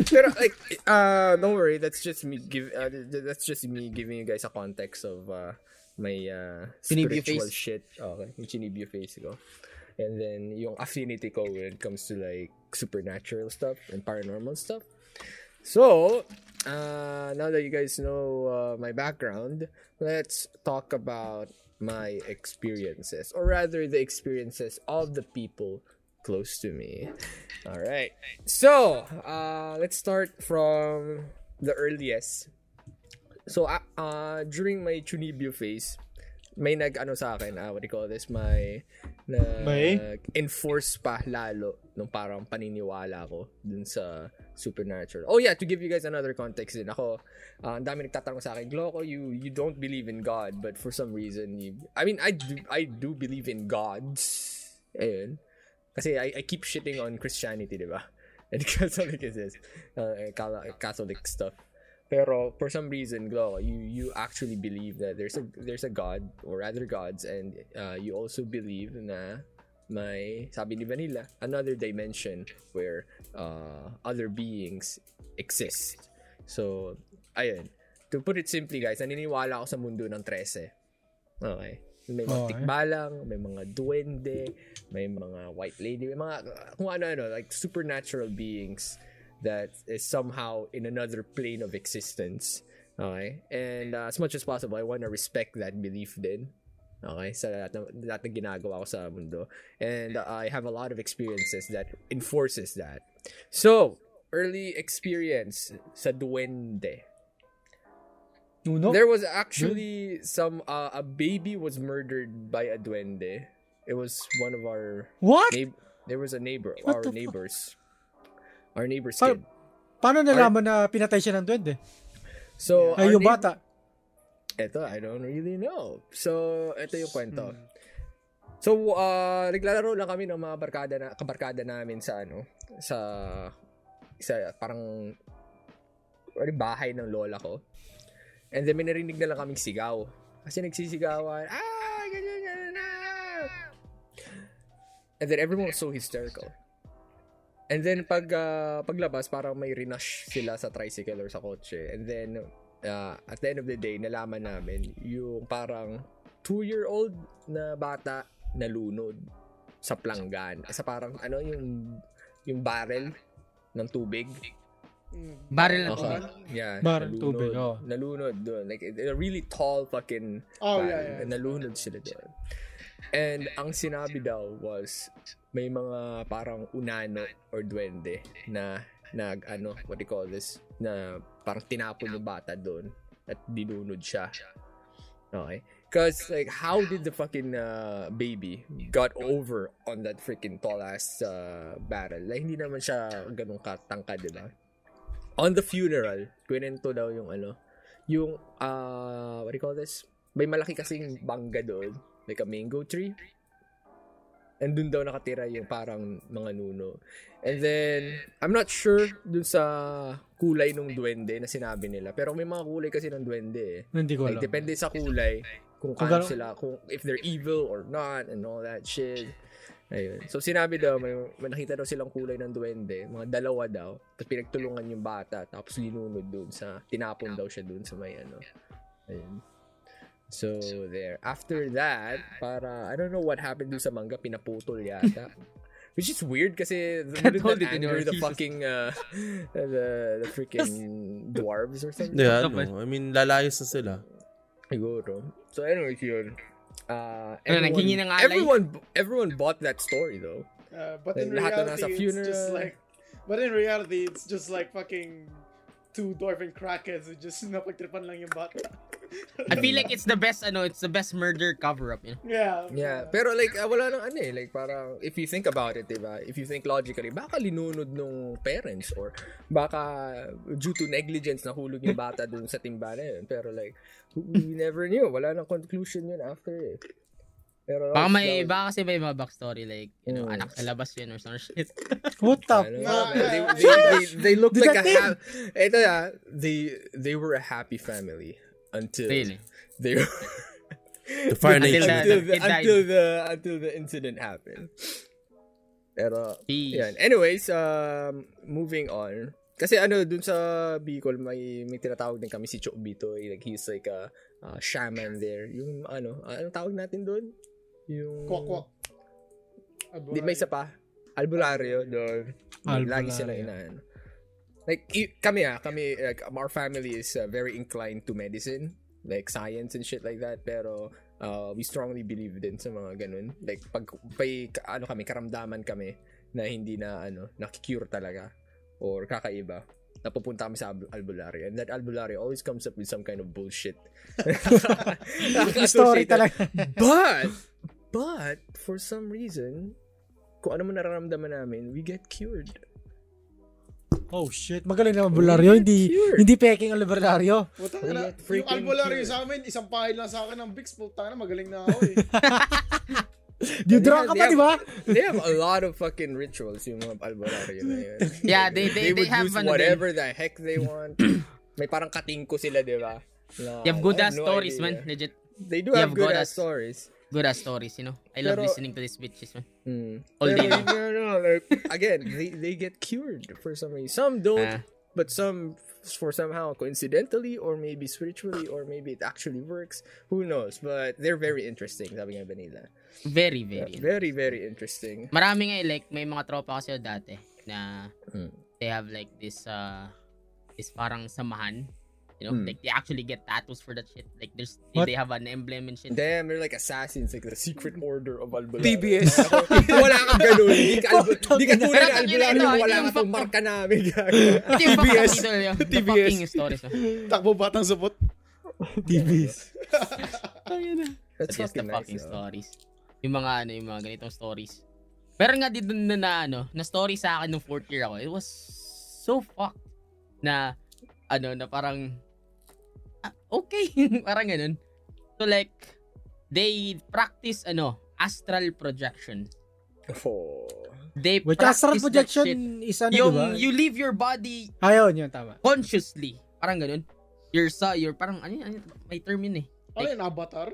Pero like, uh, don't worry. That's just me give. Uh, th- th- that's just me giving you guys a context of uh, my uh, spiritual face. shit. Okay, yung chinibyo face ko. And then yung affinity ko when it comes to like supernatural stuff and paranormal stuff. So, uh, now that you guys know uh, my background, let's talk about my experiences, or rather, the experiences of the people close to me. All right. So, uh, let's start from the earliest. So, uh, uh, during my Chunibyo phase, may nag ano sa akin, ah, what do you call this, may na May? enforce pa lalo nung parang paniniwala ko dun sa supernatural. Oh yeah, to give you guys another context din ako, ah, ang dami nagtatanong sa akin, Gloco, you you don't believe in God, but for some reason, you, I mean, I do, I do believe in gods. Ayun. Kasi I, I keep shitting on Christianity, di ba? And Catholic is this, uh, Catholic stuff. Pero for some reason, Gloco, you you actually believe that there's a there's a God or other gods, and uh, you also believe na may sabi ni Vanilla another dimension where uh, other beings exist. So, ayun. To put it simply, guys, naniniwala ako sa mundo ng 13. Okay. May mga Okay. tikbalang, may mga duwende, may mga white lady, may mga kung ano-ano, like supernatural beings that is somehow in another plane of existence. Okay? And uh, as much as possible, I want to respect that belief din. Okay, sa lahat ng, lahat ng ginagawa ko sa mundo. And uh, I have a lot of experiences that enforces that. So, early experience sa duwende. Nuno? There was actually some, uh, a baby was murdered by a duende. It was one of our What? neigh- there was a neighbor, What our neighbors. fuck? Our neighbor's Pa- kid. Paano nalaman na pinatay siya ng duwende? So, Ay, our yung neighbor- bata. Eto, I don't really know. So, ito yung kwento. So, uh, naglalaro lang kami ng mga barkada na, kabarkada namin sa ano, sa, sa parang, ano, bahay ng lola ko. And then, may narinig na lang kaming sigaw. Kasi nagsisigawan, ah, ganyan, ganyan, ah. And then, everyone was so hysterical. And then, pag, uh, paglabas, parang may rinash sila sa tricycle or sa kotse. And then, uh, at the end of the day, nalaman namin yung parang two-year-old na bata nalunod sa planggan. Sa parang, ano, yung, yung barrel ng tubig. Barrel na Okay. tubig. Yeah. Barrel nalunod. tubig, oh. Nalunod doon. Like, a really tall fucking Oh, barrel. yeah, yeah. And nalunod sila doon. And ang sinabi daw was, may mga parang unano or duwende na nag, ano, what do you call this? Na parang tinapon yung bata doon at dinunod siya. Okay? Because, like, how did the fucking uh, baby got over on that freaking tall-ass uh, barrel? Like, hindi naman siya ganun katangkad, di ba? On the funeral, kwento daw yung ano, yung, uh, what do you call this? May malaki kasing bangga doon, like a mango tree. And dun daw nakatira yung parang mga nuno. And then, I'm not sure dun sa kulay ng duwende na sinabi nila. Pero may mga kulay kasi ng duwende eh. Hindi ko Like, alam. depende sa kulay. Kung gano- sila, kung if they're evil or not, and all that shit. Ayun. So, sinabi daw, may, may nakita daw silang kulay ng duwende. Mga dalawa daw. Tapos pinagtulungan yung bata. Tapos linunod dun sa, tinapon daw siya dun sa may ano. Ayun. So, there. After that, para, I don't know what happened dun sa manga, pinaputol yata. Which is weird kasi wouldn't it anger the fucking, uh, the, the freaking dwarves or something? Yeah, ano. I mean, lalayas na sila. Siguro. So anyways, yun. Uh, Ano, naghingi ng alay? everyone, everyone bought that story though. Uh, but Like, in reality, it's funeral. just like, but in reality, it's just like fucking two dwarven crackheads who just napagtripan lang yung bata. I feel like it's the best, ano, it's the best murder cover-up, you know? yeah. Yeah, pero like uh, wala nang ano eh, like parang if you think about it, 'di ba? If you think logically, baka linunod nung parents or baka due to negligence nahulog yung bata dun sa timba na yun. Pero like we never knew. Wala nang conclusion yun after eh. Pero Baka may, baka kasi may mga backstory, like, you know, Mm. anak sa labas yun or some shit. What the? ano, Nah, they, they, they, they look Did like a that thing? ha- Ito ah, they they were a happy family until Really? they The Fire Until Nation. until the, until the until the incident happened. Pero Jeez. yan. Anyways, um moving on. Kasi ano dun sa Bicol may may tinatawag din kami si Chobito, eh, like he's like a uh, shaman there. Yung ano, uh, anong tawag natin doon? Yung Kwak kwak. Di may isa pa. Albularyo doon. Lagi Albularyo. sila inaan. Like i- kami ah, kami like our family is uh, very inclined to medicine, like science and shit like that, pero uh, we strongly believe din sa mga ganun. Like pag ka- ano kami karamdaman kami na hindi na ano, nakikure talaga or kakaiba napupunta kami sa al- albularyo. And that albularyo always comes up with some kind of bullshit. Story talaga. But, but, for some reason, kung ano man nararamdaman namin, we get cured. Oh shit, magaling naman bularyo. Hindi, Cured. hindi peking ang bularyo. Puta na, yung albularyo sa amin, isang pahil lang sa akin ng Vicks. Puta na, magaling na ako eh. Deodorant ka pa, They di ba? They have a lot of fucking rituals, yung mga albularyo na yun. Yeah, they, they, they, would have, use ano whatever the heck they want. May parang katingko sila, di ba? Na, You have good ass no stories, idea. man. Legit. They do You have have good good ass ass- stories. Good ass stories, you know? I love Pero- listening to these bitches, man. Mm. All Pero day like, no, no, like, again, they, they get cured for some reason. Some don't, Ah. but some for somehow coincidentally or maybe spiritually or maybe it actually works. Who knows? But they're very interesting, sabi nga ba nila. Very, very. Very, very interesting. Marami nga, like, may mga tropa kasi dati na Mm. they have like this, uh, this parang samahan. You know, Hmm. like they actually get tattoos for that shit. Like there's What? they have an emblem and shit. Damn, they're like assassins, like the secret order of Albularyo. TBS. wala kang ganun. Hindi ka, albu- hindi ka tunay na Albularyo wala ka itong fuck- marka namin. TBS. TBS. fucking stories. Takbo batang supot. TVs. That's That's just the fucking nice. fucking stories. Yung mga ano, yung mga ganitong stories. Pero nga din na, na ano, na story sa akin nung fourth year ako, it was so fucked na ano, na parang ah, okay, parang ganun. So like, they practice ano, astral projection. Oh. They Which practice astral projection is ano, Yung diba? you leave your body Ayun, yun, tama. consciously. Parang ganun. You're sa, you're parang, ano, ano, may term yun eh. Ano yun, avatar?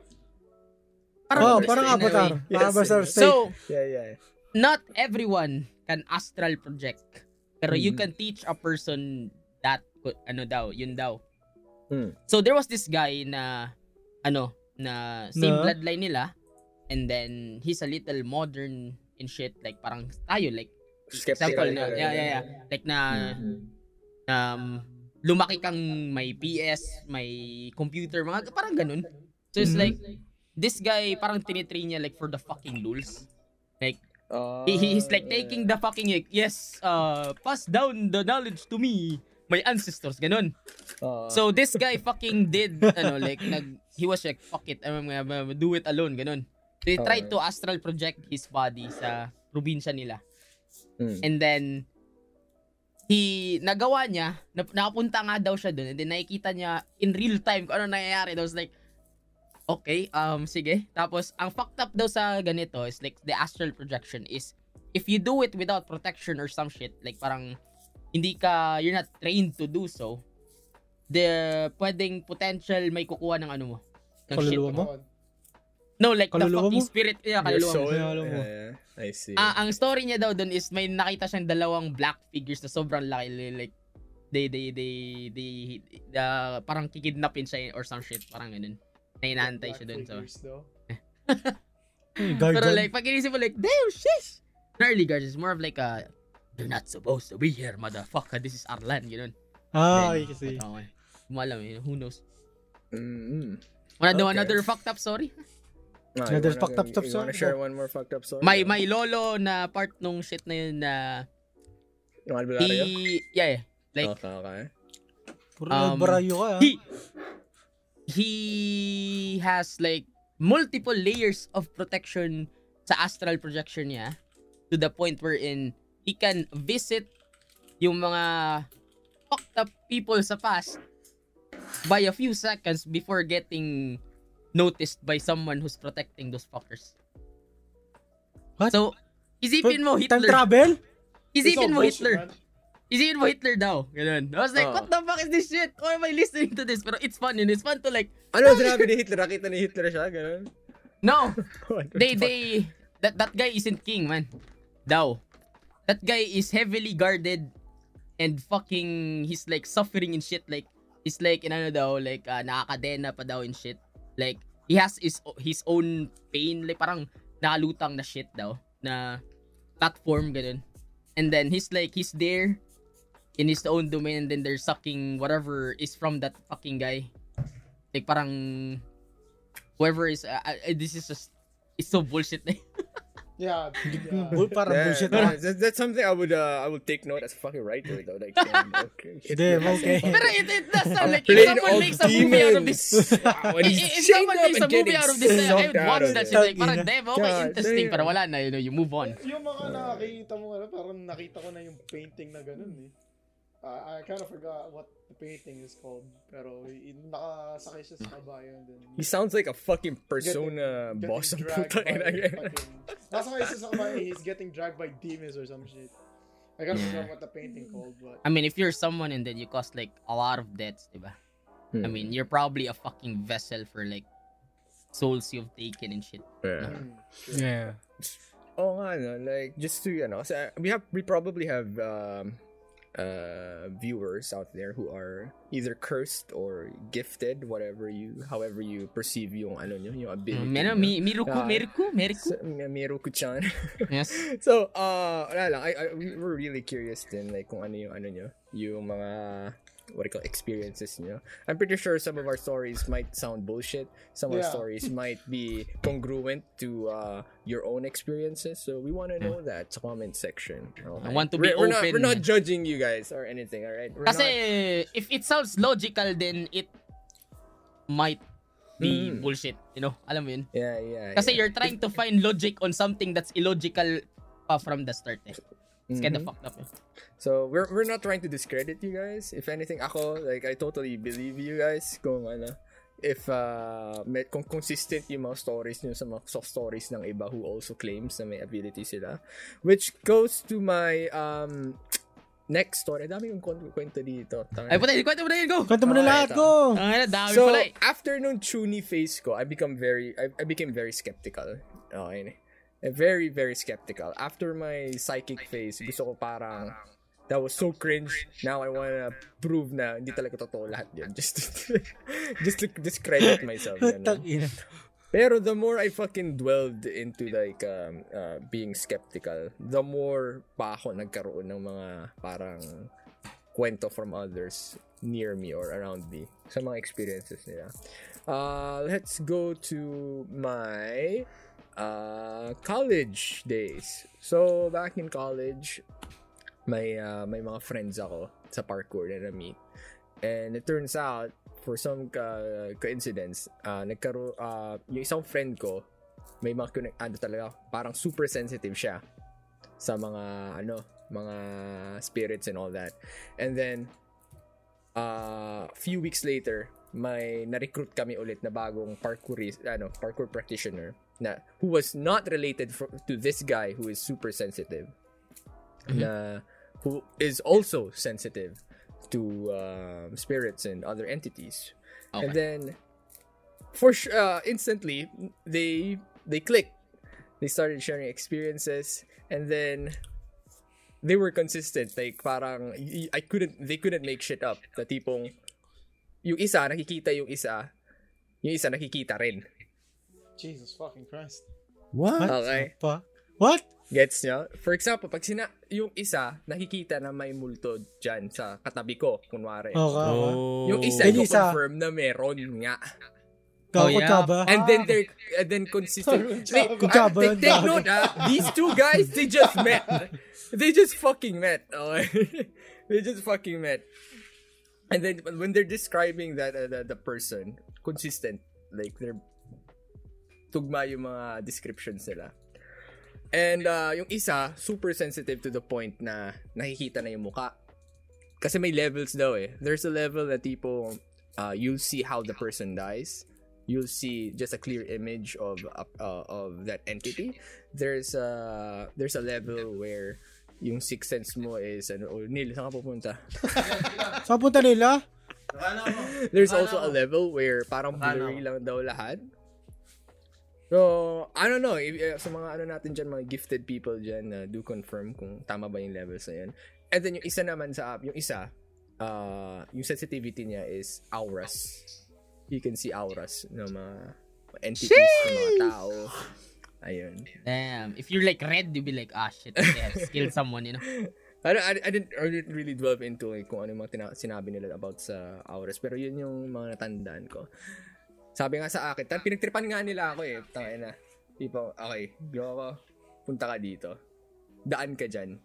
Oh, parang a way. avatar. Yes, Parang avatar yes. state. So, Yeah, yeah. not everyone can astral project. Pero you Mhm. can teach a person that ano daw, yun daw. Hmm. So there was this guy na ano, na same Na? bloodline nila and then he's a little modern in shit like parang tayo like Skeptical. example na yeah yeah yeah like na Mhm. um lumaki kang may PS, may computer, mga parang ganun. So it's Mhm. like this guy parang tinitrain niya like for the fucking lulz. Like Uh, he, he's like taking the fucking like, yes, uh, pass down the knowledge to me. My ancestors, ganun. uh, So this guy fucking did, ano, like, nag, he was like, fuck it, I'm gonna, do it alone, ganun. They tried to astral project his body sa probinsya nila. Mm. And then, he, nagawa niya, nap, nakapunta nga daw siya doon, and then nakikita niya in real time kung ano nangyayari. I was like, okay, um, sige. Tapos, ang fucked up daw sa ganito is like, the astral projection is, if you do it without protection or some shit, like parang, hindi ka, you're not trained to do so, the, pwedeng potential may kukuha ng ano mo. Ng shit Kaluluwa mo? No, like the Kaluluwa fucking mo? spirit. Yeah, your kaluluwa mo. soul. Mo. Yeah, yeah. I see. Ah, ang story niya daw doon is may nakita siyang dalawang black figures na sobrang laki like they they they they uh, parang kikidnapin siya or some shit parang ganun. Na inaantay siya doon so. Guardian. Pero like pag inisip mo like damn shit. Early guards is more of like a you're not supposed to be here motherfucker this is our land ganun. ah, Then, okay, kasi. Okay. Mo alam eh, who knows. Mm-hmm. Wanna do Okay. another fucked up story? Ah, Another fucked up stuff, You so- wanna share one more fucked up story? May may lolo na part nung shit na yun na Yung albularyo? he yeah, yeah. like okay, okay. Puro um, barayo ka, ah. he he has like multiple layers of protection sa astral projection niya to the point wherein he can visit yung mga fucked up people sa past by a few seconds before getting noticed by someone who's protecting those fuckers. What? So, isipin mo Time Hitler. travel? Isipin mo Hitler. man. Isipin mo Hitler daw. Ganun. I was like, Oo. what the fuck is this shit? Why am I listening to this? Pero it's fun and it's fun to like, Ano sinabi ni Hitler? Nakita ni Hitler siya? Ganun? no, they, they, that, that guy isn't king, man. Daw. That guy is heavily guarded and fucking, he's like suffering and shit. Like, he's like, in ano daw, like, uh, nakakadena pa daw and shit. Like, he has his, his own pain. Like, parang nakalutang na shit daw. Na platform, ganun. And then, he's like, he's there in his own domain and then they're sucking whatever is from that fucking guy. Like, parang, whoever is, uh, uh, this is just, it's so bullshit Yeah. yeah. Bull, parang Yeah, bullshit no, na. that's, that's something I would uh, I would take note as a fucking writer though. Like, damn, okay. Damn, okay. Pero it, it does sound like if someone makes a movie out of this. demons. He's if if someone makes a movie out of this, I would watch that it. shit. Like, parang, damn, okay, God interesting. damn. Pero wala na, you know, you move on. Yung mga nakakita mo, parang nakita ko na yung painting na ganun eh. Uh, I kind of forgot what the painting is called. Pero y- nakasakay siya sa kabayo. and Then, He sounds like a fucking persona getting boss ng dragged puta. by ina. fucking... Nasakay siya sa kabayo, he's getting dragged by demons or some shit. I kind of forgot what the painting called, but... I mean, if you're someone and then you cause like a lot of deaths, diba? I Hmm. mean, you're probably a fucking vessel for like souls you've taken and shit. Yeah. Hmm, sure. Yeah. Oh, nga, no, like just to you know, kasi, uh, we have we probably have um, uh, viewers out there who are either cursed or gifted, whatever you, however you perceive yung ano nyo, yung ability. Mero, nyo. mi, miruku, Ah. meriku, meriku. So, Miruku-chan. Yes. so, uh, wala lang, I, I, we were really curious din, like, kung ano yung ano nyo, yung mga, what do you call experiences, you know. I'm pretty sure some of our stories might sound bullshit. Some of our stories might be congruent to uh, your own experiences. So we want to know that comment section. Okay? I want to be we're, we're Not, we're not judging you guys or anything, all right? We're Kasi not- if it sounds logical then it might be Mm. bullshit, you know? Alam mo yun? yeah, yeah. Kasi yeah. you're trying to find logic on something that's illogical pa from the start eh. It's Mhm. fucked up eh. So we're we're not trying to discredit you guys. If anything, ako like I totally believe you guys kung ano if uh may, kung consistent yung mga stories niyo sa mga soft stories ng iba who also claims na may ability sila. Which goes to my um next story. Dami yung kwento, dito. Tangina. Ay, patay, kwento mo na yun, go! Kwento mo na Okay, lahat ito. ko. Ang ina, dami so pala eh. after nung chuny phase ko, I become very I, I became very skeptical. Okay. Eh, Very very skeptical. After my psychic phase, gusto ko parang that was so cringe. Now I wanna prove na hindi talaga totoo lahat yun. Just to, just to discredit myself. ganun. Tangina. Pero the more I fucking dwelled into like um, uh, being skeptical, the more pa ako nagkaroon ng mga parang kwento from others near me or around me sa mga experiences nila. Uh, let's go to my uh, college days. So, back in college, may uh, may mga friends ako sa parkour na na-meet. And it turns out, for some uh, coincidence, uh, nagkaro uh, yung isang friend ko, may mga connect, ano talaga, parang super sensitive siya sa mga, ano, mga spirits and all that. And then, uh, few weeks later, may na-recruit kami ulit na bagong parkourist, ano, parkour practitioner na who was not related fro- to this guy who is super sensitive. Na who is also sensitive to um, spirits and other entities. And then for sh- uh, instantly they they clicked. They started sharing experiences. And then they were consistent. Like parang I couldn't they couldn't make shit up. The tipong yung isa nakikita yung isa yung isa nakikita rin Jesus fucking Christ. What? okay Pa? What? Gets nyo? For example, pag sina yung isa, nakikita na may multo dyan sa katabi ko, kunwari. Okay. okay. Oh. Yung isa, Yung isa. confirm na meron nga. Kakot Oh, yeah. ba? And then they're, and then consistent. They, Kutsaba uh, yun, take, note, ah, these two guys, they just met. They just fucking met. Okay? they just fucking met. And then when they're describing that uh, the, the person, consistent, like they're tugma yung mga descriptions nila. And uh, yung isa, super sensitive to the point na nakikita na yung muka. Kasi may levels daw eh. There's a level na tipo, uh, you'll see how the person dies. You'll see just a clear image of uh, uh, of that entity. There's a there's a level where yung sixth sense mo is ano, oh, Neil, saan ka pupunta? Saan punta nila? There's also a level where parang blurry lang daw lahat. So, I don't know. If, uh, sa mga ano natin dyan, mga gifted people dyan na do confirm kung tama ba yung levels na yan. And then yung isa naman sa app, yung isa, uh, yung sensitivity niya is auras. You can see auras ng mga entities, ng mga tao. Ayun. Damn. If you're like red, you'll be like, ah shit, they have killed someone, you know? I, don't- I, I, didn't, I didn't really delve into like, kung ano yung mga tina- sinabi nila about sa auras. Pero yun yung mga natandaan ko. Sabi nga sa akin, tan pinagtripan nga nila ako eh. Tangin na. Tipo, okay, go ako. Punta ka dito. Daan ka dyan.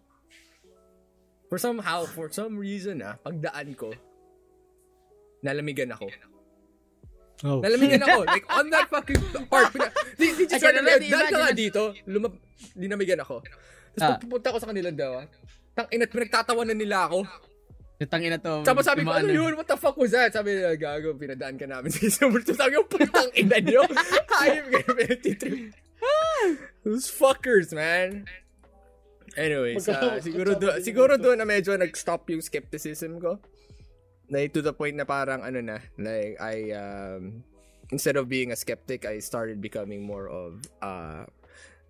For somehow, for some reason ah, pagdaan ko, nalamigan ako. Oh. Nalamigan ako. Like, on that fucking part. Pina, di, di just already dahil ka nga dito, lumab, linamigan ako. Tapos Ah. pupunta ko sa kanila daw, ah, tang ina't pinagtatawanan nila ako. Yung na to. Tapos sabi ko, ano yun? What the fuck was that? Sabi nila, gago, pinadaan ka namin sa isang multo. Sabi ko, putang ina nyo. Hayop kayo, pinagtitrip. Those fuckers, man. Anyways, uh, siguro, do, siguro doon na medyo nag-stop yung skepticism ko. Like, to the point na parang, ano na, like, I, um, instead of being a skeptic, I started becoming more of, uh,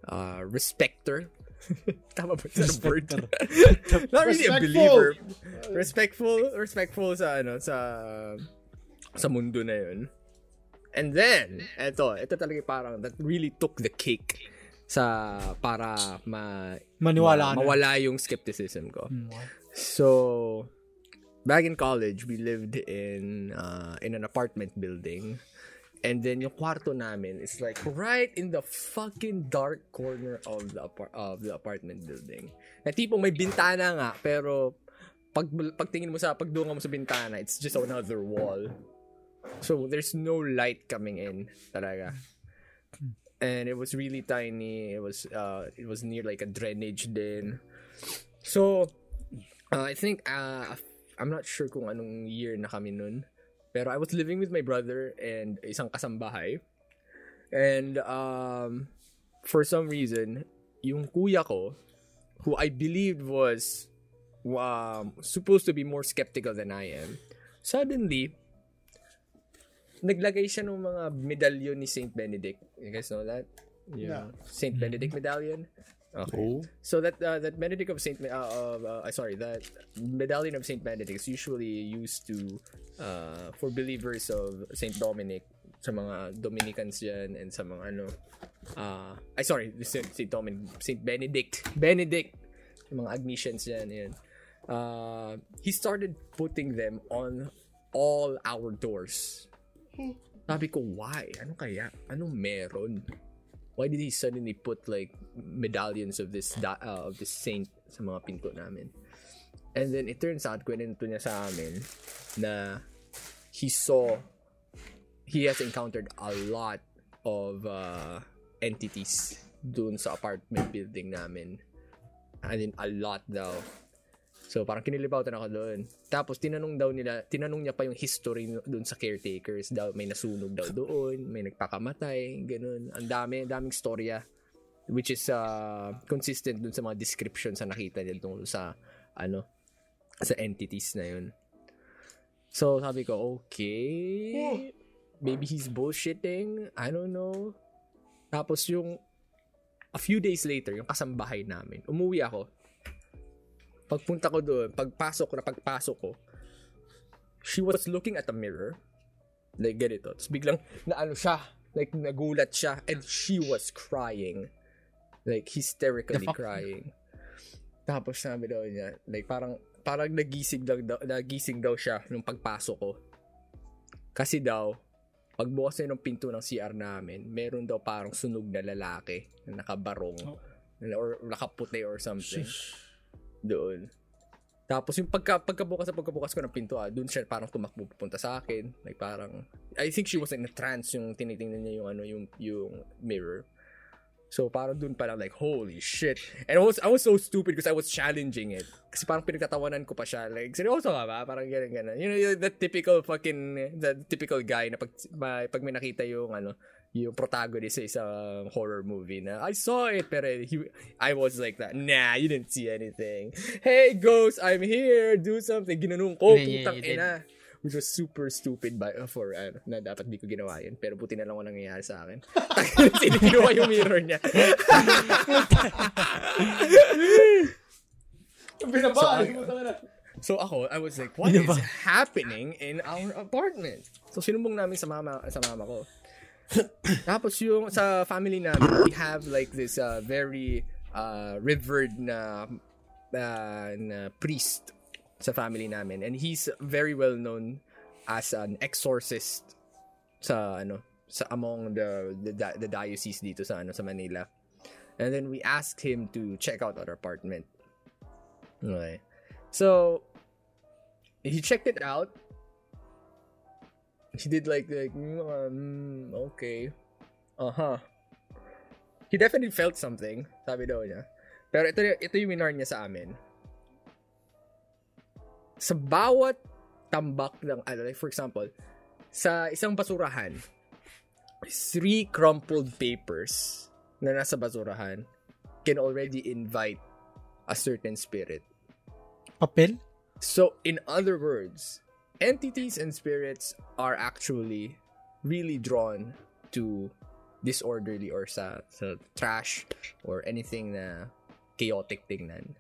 uh, respecter. Tama ba sa word? Not really a believer. Respectful, respectful sa, ano, sa, sa mundo na yun. And then, eto, ito talaga parang that really took the cake sa para ma, Maniwala ma- na. mawala yung skepticism ko. Hmm, So, back in college, we lived in uh, in an apartment building. And then yung kwarto namin is like right in the fucking dark corner of the of the apartment building. Na tipong may bintana nga, pero pag pagtingin mo sa pagdunga mo sa bintana, it's just another wall. So there's no light coming in talaga. And it was really tiny. It was uh it was near like a drainage din. So uh, I think uh I'm not sure kung anong year na kami nun. Pero I was living with my brother and isang kasambahay. And um for some reason, yung kuya ko, who I believed was um, supposed to be more skeptical than I am, suddenly, naglagay siya ng mga medallion ni Saint Benedict. You guys know that? Yeah. Saint Benedict medallion. Okay. Oh. So that uh, that Benedict of Saint uh, of uh, sorry that medallion of Saint Benedict is usually used to uh, for believers of Saint Dominic sa mga Dominicans yan and sa mga ano uh, ay sorry Saint, Saint Dominic Saint Benedict Benedict yung mga Agnesians yan yan. Uh, he started putting them on all our doors. Sabi ko why? Ano kaya? Anong meron why did he suddenly put like medallions of this uh, of this saint sa mga pinto namin? And then it turns out kwento niya sa amin na he saw he has encountered a lot of uh, entities dun sa apartment building namin. And in a lot daw so parang kinilibatan ako doon. Tapos tinanong daw nila tinanong niya pa yung history doon sa caretakers. Daw may nasunog daw doon may nagpakamatay ganun. Ang dami daming storya which is uh, consistent dun sa mga descriptions na nakita nila tungkol sa ano sa entities na yun. So sabi ko okay. Maybe he's bullshitting. I don't know. Tapos yung a few days later yung kasambahay namin umuwi ako pagpunta ko doon pagpasok ko na pagpasok ko she was looking at a mirror like ganito. Tapos biglang naano siya like nagulat siya and she was crying. Like hysterically The crying. Tapos sabi daw niya like parang parang nagising daw, daw nagising daw siya nung pagpasok ko. Kasi daw pagbukas niya ng pinto ng CR namin meron daw parang sunog na lalaki na nakabarong or nakaputi or something doon. Tapos yung pagka, pagkabukas sa pagkabukas ko ng pinto, ah, doon siya parang tumakbo papunta sa akin. Like parang, I think she was in a trance yung tinitingnan niya yung ano, yung, yung mirror. So parang doon parang like, holy shit. And I was, I was so stupid because I was challenging it. Kasi parang pinagtatawanan ko pa siya. Like, seryoso ka ba? Parang ganun ganun. You know, that typical fucking, that typical guy na pag, pag may nakita yung ano, yung protagonist sa isang horror movie na I saw it pero he, I was like that nah you didn't see anything hey ghost I'm here do something ginanong ko Yeah, yeah, putang did. ina which was super stupid by uh, for ano, na dapat di ko ginawa yun pero buti na lang wala nangyayari sa akin sinikinuha yung mirror niya Binabahan So, mo talaga. So ako, I was like, what is happening in our apartment? So sinumbong namin sa mama sa mama ko. Tapos yung sa family namin, we have like this uh, very uh, revered na uh, na priest sa family namin and he's very well known as an exorcist sa ano sa among the the, the diocese dito sa ano sa Manila. And then we asked him to check out our apartment. Okay. So he checked it out. He did like like mm, okay. Uh-huh. He definitely felt something, sabi daw niya. Pero ito ito yung minar niya sa amin. Sa bawat tambak ng ano, like for example, sa isang basurahan, three crumpled papers na nasa basurahan can already invite a certain spirit. Papel? So, in other words, entities and spirits are actually really drawn to disorderly or sa, sa trash or anything na chaotic tingnan.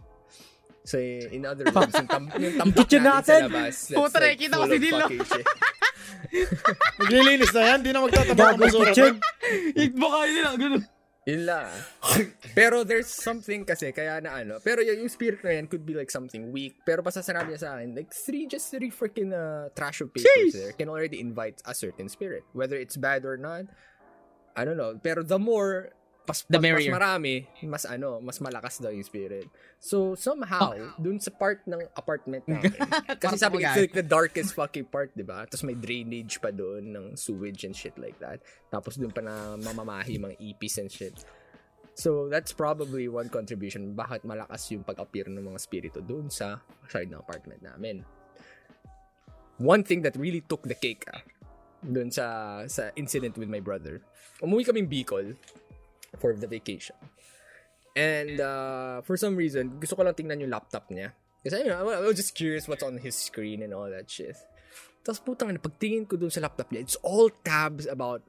So, in other words, yung, tam, yung tambak Kitchen natin, sa natin! labas, that's like ko full of fucking shit. Maglilinis na yan, di na magtatabak ng Gago basura. kitchen. Baka yun lang, ganun. Yun lang. pero there's something kasi, kaya na ano. Pero yung, yung spirit na yan could be like something weak. Pero basta sinabi niya sa akin, like three, just three freaking uh, trash of papers there can already invite a certain spirit. Whether it's bad or not, I don't know. Pero the more, pas, The pas, mas merrier. marami, mas ano, mas malakas daw yung spirit. So somehow, dun sa part ng apartment namin, kasi sabi ko, it's like the darkest fucking part, di ba? Tapos may drainage pa doon ng sewage and shit like that. Tapos doon pa na mamamahi mga ipis and shit. So, that's probably one contribution bakit malakas yung pag-appear ng mga spirito doon sa side ng apartment namin. One thing that really took the cake ah, doon sa sa incident with my brother. Umuwi kaming Bicol for the vacation. And uh, for some reason, gusto ko lang tingnan yung laptop niya. Kasi you know, I was just curious what's on his screen and all that shit. Tapos putang ina, pagtingin ko dun sa laptop niya, it's all tabs about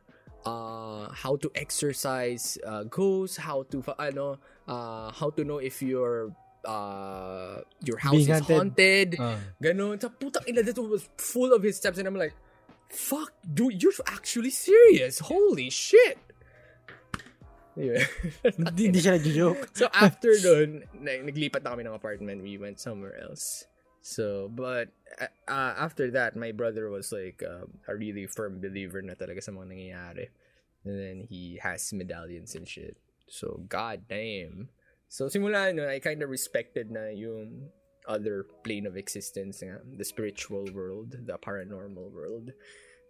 uh, how to exercise uh, ghosts, how to, ano, uh, how to know if your uh, your house Being is haunted. Ah. Ganon. Sa putang ina, that was full of his steps and I'm like, fuck, dude, you're actually serious. Holy shit. Anyway. Hindi, siya nag-joke. so after na- naglipat na kami ng apartment. We went somewhere else. So, but uh, uh, after that, my brother was like um, a really firm believer na talaga sa mga nangyayari. And then he has medallions and shit. So, god damn. So, simula nun, I kind of respected na yung other plane of existence, nga, the spiritual world, the paranormal world.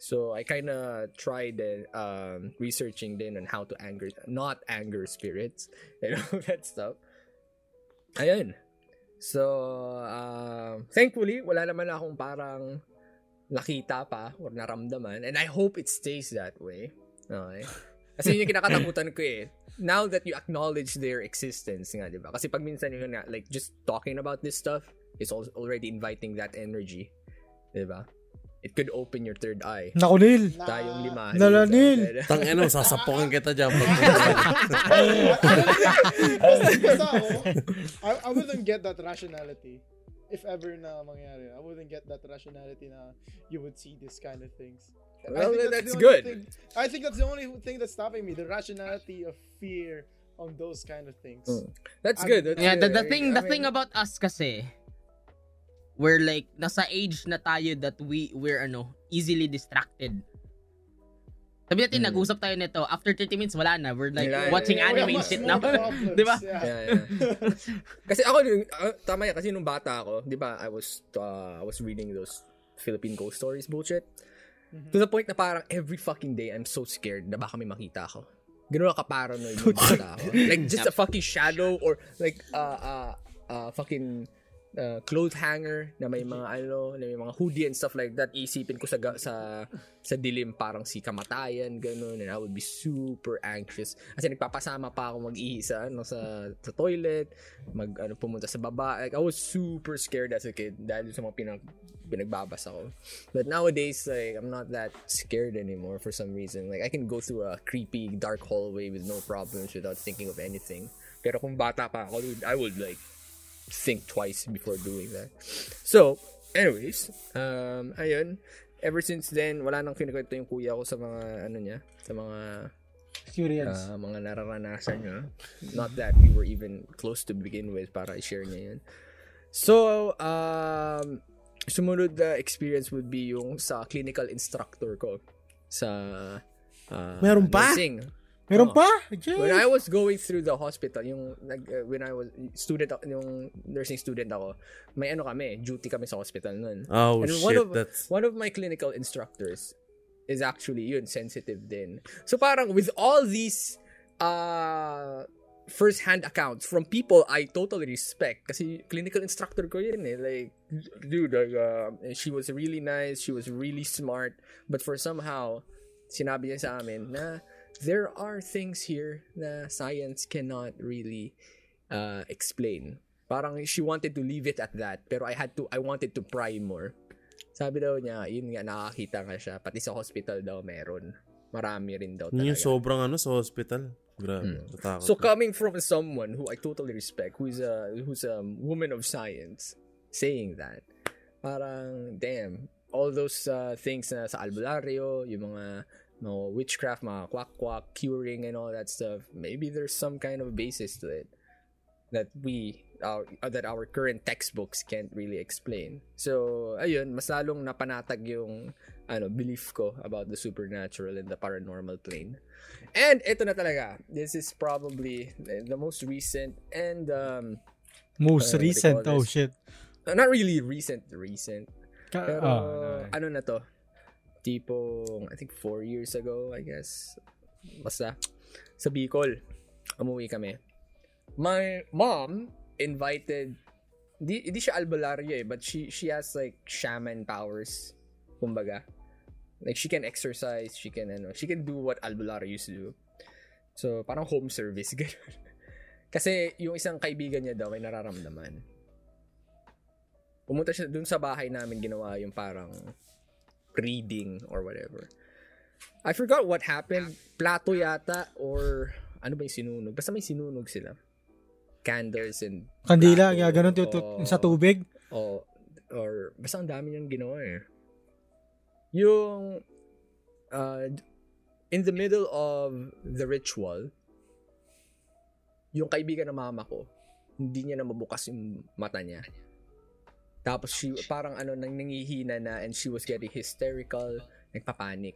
So I kind of tried uh, um, researching then on how to anger, not anger spirits, you know that stuff. Ayun. So um, thankfully wala naman akong parang nakita pa or naramdaman, and I hope it stays that way. Okay. Kasi yun yung kinakatakutan ko eh. Now that you acknowledge their existence nga, di ba? Kasi pag minsan yun nga, like, just talking about this stuff is al- already inviting that energy. Di ba? It could open your third eye. Naku, Neil. Tayong lima. Nalanil. Tang ina, sasapukin kita dyan. Pag I, I wouldn't get that rationality. If ever na mangyari, I wouldn't get that rationality na you would see this kind of things. I Well, think that's only good. thing- I think that's the only thing that's stopping me, the rationality of fear on those kind of things. Mm. That's I'm- good. That's Yeah, the, good. the thing I the mean, thing about us kasi we're like nasa age na tayo that we we're ano easily distracted. Sabi natin Mm. nag-usap tayo nito after 30 minutes wala na we're like na. watching Yeah, anime have shit problems, 'Di ba? Yeah. Yeah, yeah. kasi ako yung- ah, tama yan kasi nung bata ako, 'di ba? I was uh, I was reading those Philippine ghost stories bullshit. To the point na parang every fucking day I'm so scared na baka may makita ako. Ganoon ka paranoid nung bata ako. Like just a fucking shadow or like uh uh, uh fucking uh, clothes hanger na may mga ano, na may mga hoodie and stuff like that. Isipin ko sa sa sa dilim parang si kamatayan ganun and I would be super anxious. Kasi nagpapasama pa ako mag-ihi sa ano sa sa toilet, mag ano pumunta sa baba. Like I was super scared as a kid dahil sa mga pinag pinagbabasa ko. But nowadays like I'm not that scared anymore for some reason. Like I can go through a creepy dark hallway with no problems without thinking of anything. Pero kung bata pa ako, dude, I would like think twice before doing that. So, anyways, um, ayun. Ever since then, wala nang kinikwento yung kuya ko sa mga, ano niya, sa mga, Experience. ah, mga nararanasan niya. Not that we were even close to begin with para i-share niya yun. So, um, sumunod na experience would be yung sa clinical instructor ko sa ah, Meron pa? nursing. Meron oh. pa? When I was going through the hospital, yung nag uh, when I was student yung nursing student ako, may ano kami, duty kami sa hospital noon. Oh, And shit. one of That's... one of my clinical instructors is actually yun sensitive din. So parang with all these uh first-hand accounts from people I totally respect kasi clinical instructor ko yun eh like dude like, uh, she was really nice she was really smart but for somehow sinabi niya sa amin na there are things here na science cannot really uh, explain parang she wanted to leave it at that pero I had to I wanted to pry more sabi daw niya yun nga nakakita nga siya pati sa hospital daw meron marami rin daw talaga yung sobrang ano sa hospital. Grabe. Natakot. So coming from someone who I totally respect, who's a who's a woman of science, saying that, parang damn, all those uh, things na sa albularyo, yung mga no witchcraft, mga quack-quack, curing and all that stuff, maybe there's some kind of basis to it that we our, uh, that our current textbooks can't really explain. So, ayun, mas lalong napanatag yung ano, belief ko about the supernatural and the paranormal plane. And ito na talaga. This is probably the most recent and um Most Uh, recent. Oh, shit. not really recent recent Ka- pero oh, no. ano na to tipo I think four years ago I guess. Basta sa Bicol umuwi kami. My mom invited di, di siya albularyo eh but she she has like shaman powers kumbaga. Like she can exercise she can ano she can do what albularyo used to do. So parang home service ganun. Kasi yung isang kaibigan niya daw may nararamdaman. Pumunta siya dun sa bahay namin ginawa yung parang reading or whatever. I forgot what happened. Plato yata or ano ba yung sinunog? Basta may sinunog sila. Candles and Kandila, plato ganun tu- o- sa tubig. o or basta ang dami niyang ginawa eh. Yung uh, in the middle of the ritual, yung kaibigan ng mama ko, hindi niya na mabukas yung mata niya. Tapos she, parang ano, nang nangihina na and she was getting hysterical, nagpapanik.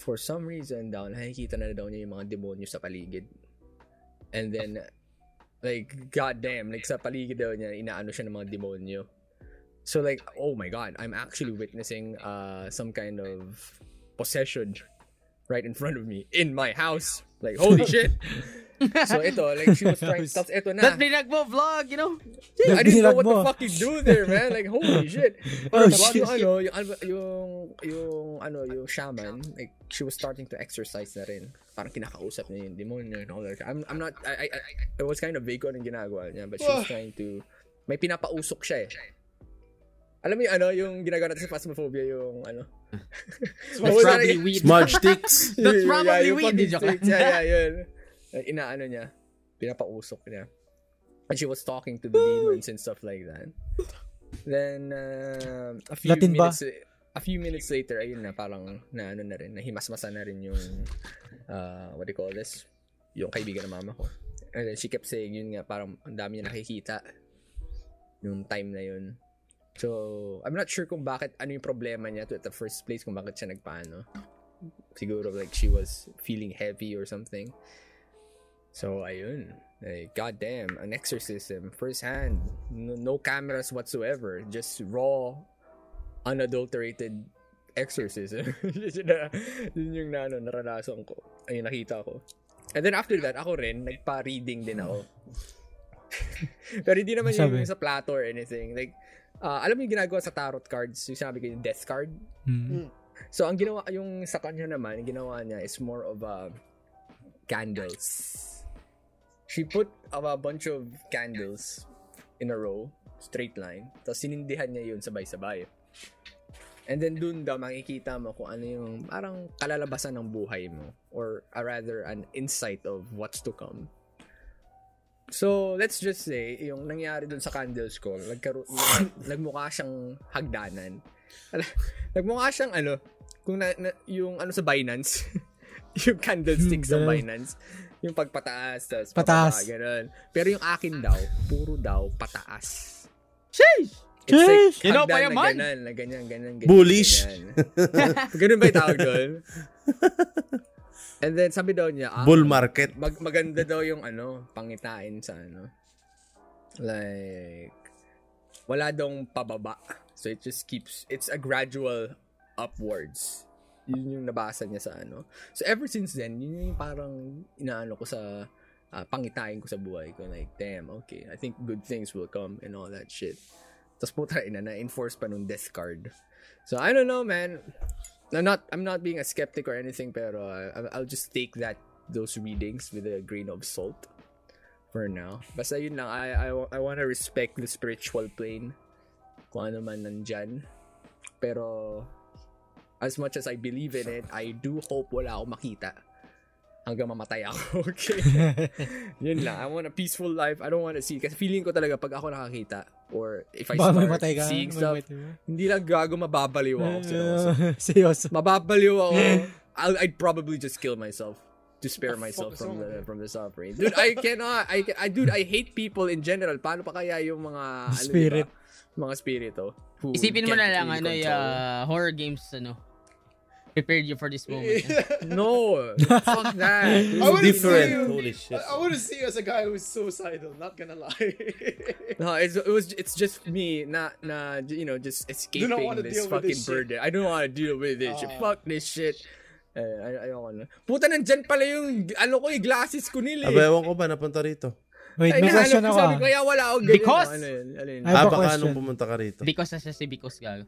For some reason daw, nakikita na daw niya yung mga demonyo sa paligid. And then, like, goddamn, like sa paligid daw niya, inaano siya ng mga demonyo. So like, oh my god, I'm actually witnessing uh some kind of possession right in front of me in my house. Like, holy shit. so ito, like she was trying, tapos ito na. That binag mo vlog, you know? I didn't know what the fuck you do there, man. Like, holy shit. Oh, Pero shit. yung ano, yung, yung, yung, ano, yung shaman, like, she was starting to exercise na rin. Parang kinakausap niya yung demonyo and all that. I'm, I'm not, I, I, I, I was kind of vague on yung ginagawa niya, but she was trying to, may pinapausok siya eh. Alam mo yung ano, yung ginagawa natin sa Phasmophobia, yung ano. That's probably weed. Smudge sticks. That's Yeah, probably yung weed. lang. sticks. Yeah, yeah, yun. Like, inaano niya. Pinapausok niya. And she was talking to the demons and stuff like that. Then, uh, a few Latin ba? minutes, a few minutes later, ayun na, parang, na ano na rin, nahimasmasa na rin yung, uh, what do you call this? Yung kaibigan ng mama ko. And then she kept saying, yun nga, parang, ang dami niya nakikita. Yung time na yun. So, I'm not sure kung bakit, ano yung problema niya to at the first place, kung bakit siya nagpaano. Siguro, like, she was feeling heavy or something. So, ayun. Like, goddamn, an exorcism, first hand. No, no cameras whatsoever. Just raw, unadulterated exorcism. yun, na, yun yung na, ano, naranasan ko. Ayun, nakita ko. And then after that, ako rin, nagpa-reading din ako. Pero hindi naman Sabi? yung sa plato or anything. Like, ah, alam mo yung ginagawa sa tarot cards? Yung sinabi ko yung death card? Hmm. So, ang ginawa, yung sa kanya naman, yung ginawa niya is more of a candles. She put a, a bunch of candles in a row, straight line. Tapos sinindihan niya yun sabay-sabay. And then dun daw makikita mo kung ano yung parang kalalabasan ng buhay mo or uh, rather an insight of what's to come. So, let's just say, yung nangyari dun sa candles ko, nagkaroon, nagmukha siyang hagdanan. Nagmukha siyang ano, kung na, na- yung ano sa Binance, yung candlestick Hmm, sa ganun. Binance, yung pagpataas, tas Pataas. pababa, ganun. Pero yung akin daw, puro daw pataas. Sheesh! It's like Sheesh! Sino pa hagdan na ganun, na ganyan, ganyan, ganyan. Bullish. ganyan. ganun ba yung tawag doon? And then sabi daw niya, ah, Bull market. mag maganda daw yung ano, pangitain sa ano. Like, wala daw pababa. So it just keeps, it's a gradual upwards. Yun yung nabasa niya sa ano. So ever since then, yun yung parang inaano ko sa ah, pangitain ko sa buhay ko. Like, damn, okay. I think good things will come and all that shit. Tapos puta ina, na-enforce pa nung death card. So I don't know, man. I'm not I'm not being a skeptic or anything, pero uh, I'll- I'll just take that those readings with a grain of salt for now. Basta yun lang, I I, I want to respect the spiritual plane kung ano man nandyan. Pero as much as I believe in it, I do hope wala akong makita hanggang mamatay ako. Okay. yun lang. I want a peaceful life. I don't want to see. Kasi feeling ko talaga pag ako nakakita or if I may start ka. seeing stuff, hindi lang gago mababaliw ako. seryoso. Seryoso. Mababaliw ako. I'll, I'd probably just kill myself to spare myself from the from the suffering. Dude, I cannot. I, I dude, I hate people in general. Paano pa kaya yung mga ano, Spirit. diba? Mga spirito. Who Isipin mo na lang, really ano, control. uh, horror games, ano, prepared you for this moment. No, fuck that. I wouldn't Different. you- Holy shit. I, I wouldn't see you as a guy who's suicidal. Not gonna lie. No, it's, it was it's just me not na you know just escaping this fucking this shit. burden. I don't want to deal with this. Ah. Fuck this shit. Eh, ay ayoko na. Puta nandyan pala yung ano ko yung glasses ko nila. Aba, Eh. ewan ko ba, napunta rito? Wait, Ay, may question ko, ako. Sabi ah. kaya wala ako ganyan. Because- Ano yun? Ano yun? Ah, baka question. anong pumunta ka rito? Because sa si Because gago.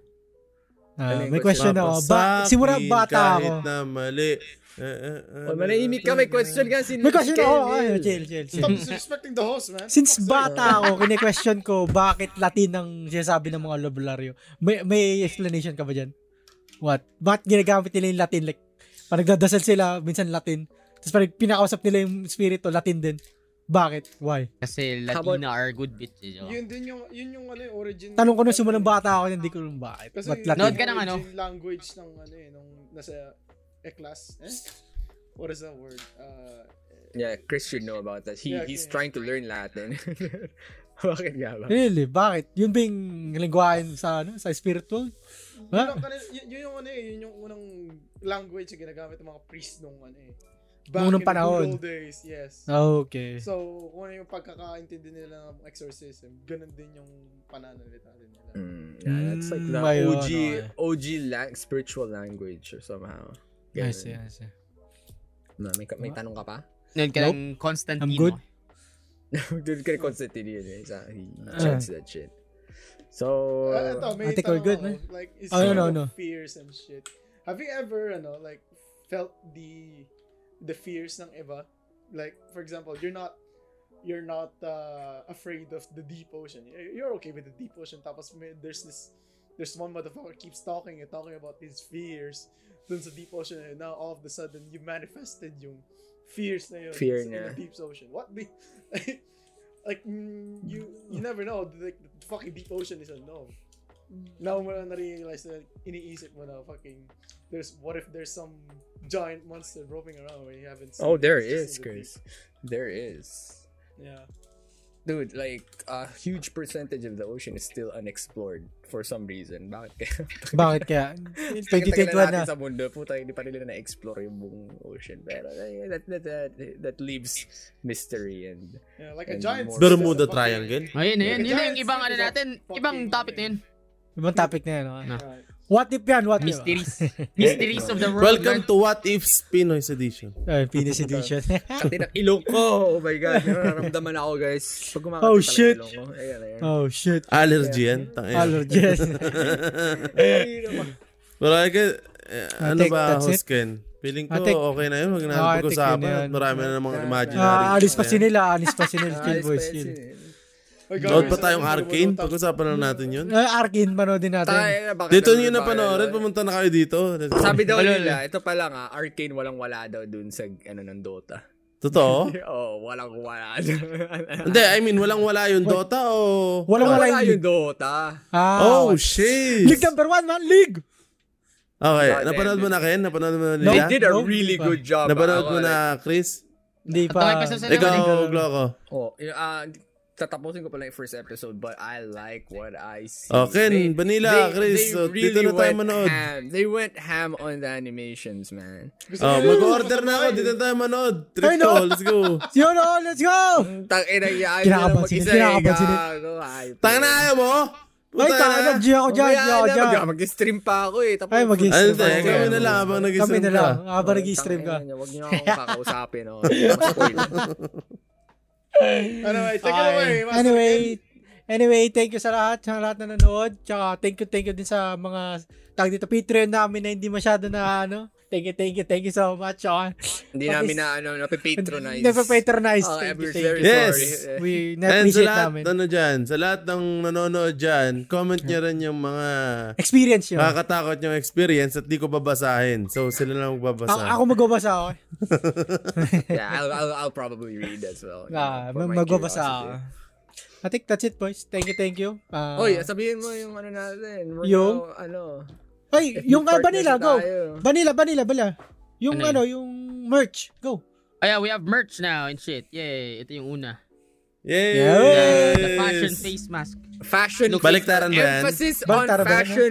Yung may question ako. Ba, simula bata kahit ako. na mali. Eh, eh, eh, Oh, manahimik ka, may question ka. Si May question ako. Ay, chill, chill, chill. Stop disrespecting the host, man. Since bata ako, kine-question ko bakit Latin ang sinasabi ng mga lobularyo. May, may explanation ka ba dyan? What? Bakit ginagamit nila yung Latin? Like, parang nagdadasal sila, minsan Latin. Tapos parang pinakausap nila yung spirito, Latin din. Bakit? Why? Kasi Latina are good bitches. Oh. Yun din yung yun yung ano yung origin. Tanong ko nung simulang bata ako, hindi ko alam bakit. Kasi yung Latin? Note ka ng ano? origin language ng ano eh nung nasa E-class. Eh? What is that word? Uh, Yeah, Chris should know about that. He Yeah, he's yeah. trying to learn Latin. Bakit nga ba? Really? Bakit? Yun ba yung lingwahan sa, ano, sa spiritual? yun, Ha? ang kanil, yun, yun yung ano eh, yun yung unang language na ginagamit ng mga priest nung ano eh. In the panahon. good old days, yes. Okay. So, kung ano yung pagkakaintindi nila ng exorcism, ganun din yung pananalita din nila. Mm, yeah, that's like the Mm, yun? OG Okay. OG lang spiritual language or somehow. I Ganun. see, I see. Na, may, may tanong ka pa? Nood ka Nope. Constantino. I'm good. Dude, kay Constantine yun eh. Sa, he Ah. checks that shit. So, Uh, ito, may I think we're good, man. Like, is Oh, no, no, no. fears and shit. Have you ever, ano, like, felt the the fears ng iba? Like, for example, you're not you're not uh, afraid of the deep ocean. You're okay with the deep ocean. Tapos may, there's this there's one motherfucker keeps talking and talking about his fears dun sa deep ocean and now all of a sudden you manifested yung fears na yun Fear sa- in the deep ocean. What the like mm, you you never know like the fucking deep ocean is unknown. Now mo lang na-realize na iniisip mo na fucking there's what if there's some giant monster roving around where you haven't seen oh, it, there it's just is, in the Chris. There is. Yeah. Dude, like, a huge percentage of the ocean is still unexplored for some reason. Bakit kaya? Bakit kaya? Tagal-tagal 2021 na na. natin sa mundo, puta, hindi pa nila na-explore yung buong ocean. Pero eh, that, that, that, that leaves mystery and Yeah, like a giant more- Bermuda fucking- Triangle. Ayun, ayun. Yun yung ibang ano natin. Ibang topic na yun. Ibang topic na yan. no? Right. What if yan? What if? Mysteries. Mysteries of the world. Welcome to What If's Pinoy's Edition. Ay, Penis edition. Pati ng ilong ko. Oh my God. Nararamdaman ako, guys. Pag kumakati Oh, ng shit. ilong ko. Ayan, ayan. oh, shit. Allergy yan. Ay, naman. Pero I guess, eh, ano ba, that's it. host Ken? Feeling ko think- okay na yun. Huwag na Ah, think pag-usapan. yan. Marami na namang imaginary. Ah, alis pa Ayan. si nila. Alis pa si nila. Chill boys. Chill. Guys, pa tayong ano, Arcane. ano, Pag-usapan na natin yun. Ah, Arkin, panoodin natin. Tayo bakit Dito nyo na panoorin. Pumunta na kayo dito. Sabi daw Wala, nila, ito pa lang ah, Arcane walang-wala daw dun sa ano ng Dota. Totoo? oh, walang-wala. Hindi, I mean, walang-wala yung Dota o... Walang wala Wala yung yung Dota. Ah, Oh, shit! League number one, man. League. Okay, Ah, napanood mo na, Ken? Napanood mo na No. They nila? did a No, really good job. Napanood Ako, mo na, Chris? Hindi okay pa. sa- Ikaw, Gloco. Oh, ah, tatapusin ko pala yung first episode but I like what I see. Oh, Ken, Vanilla, Chris, so dito na tayo went manood. ham. They went ham on the animations, man. Oh, mag-order na ako. Dito tayo manood. Trip to. Let's go. Yun, oh, let's go! Tang ina yan. Kinakabahan sila, kinakabahan sila. Tanga na ayaw mo? Ay, Puta taka, na. nag-G ako dyan, G ako dyan. Mag-stream pa ako eh. Tapos, Ay, mag-stream pa ako. Kami na lang habang Kami nag-stream na ka. lang. Habang nag-stream ka. Huwag niyo akong kakausapin. Oh. Anyway, take it Ay, away. Master Anyway, Ken. anyway, thank you sa lahat, sa lahat na nanood. Tsaka thank you, thank you din sa mga tag dito Patreon namin na hindi masyado na ano. Thank you, thank you, thank you so much. Tsaka, Hindi namin na ano, napipatronize. Napapatronize. Oh, Thank you, thank very you. Yes. We And sa na-appreciate lahat, namin. ano dyan, sa lahat ng nanonood dyan, comment nyo rin yung mga Experience yun. nakakatakot yung experience at di ko babasahin. So, sila lang magbabasa. ako magbabasa ako. yeah, I'll, I'll, I'll probably read as well. you Ah, know, magbabasa ako. I think that's it, boys. Thank you, thank you. Ah, Oy, sabihin mo yung ano natin. We're Yung? now, ano. Ay, yung ah, vanilla, go. tayo. Vanilla, vanilla, vanilla. Yung Ano ano, yung merch. Go. Oh yeah, we have merch now and shit. Yay, ito yung una. Yay! Yeah. The, the fashion face mask. Fashion. Look, Baliktaran ba yan? Emphasis Baliktaran on ba yan? fashion.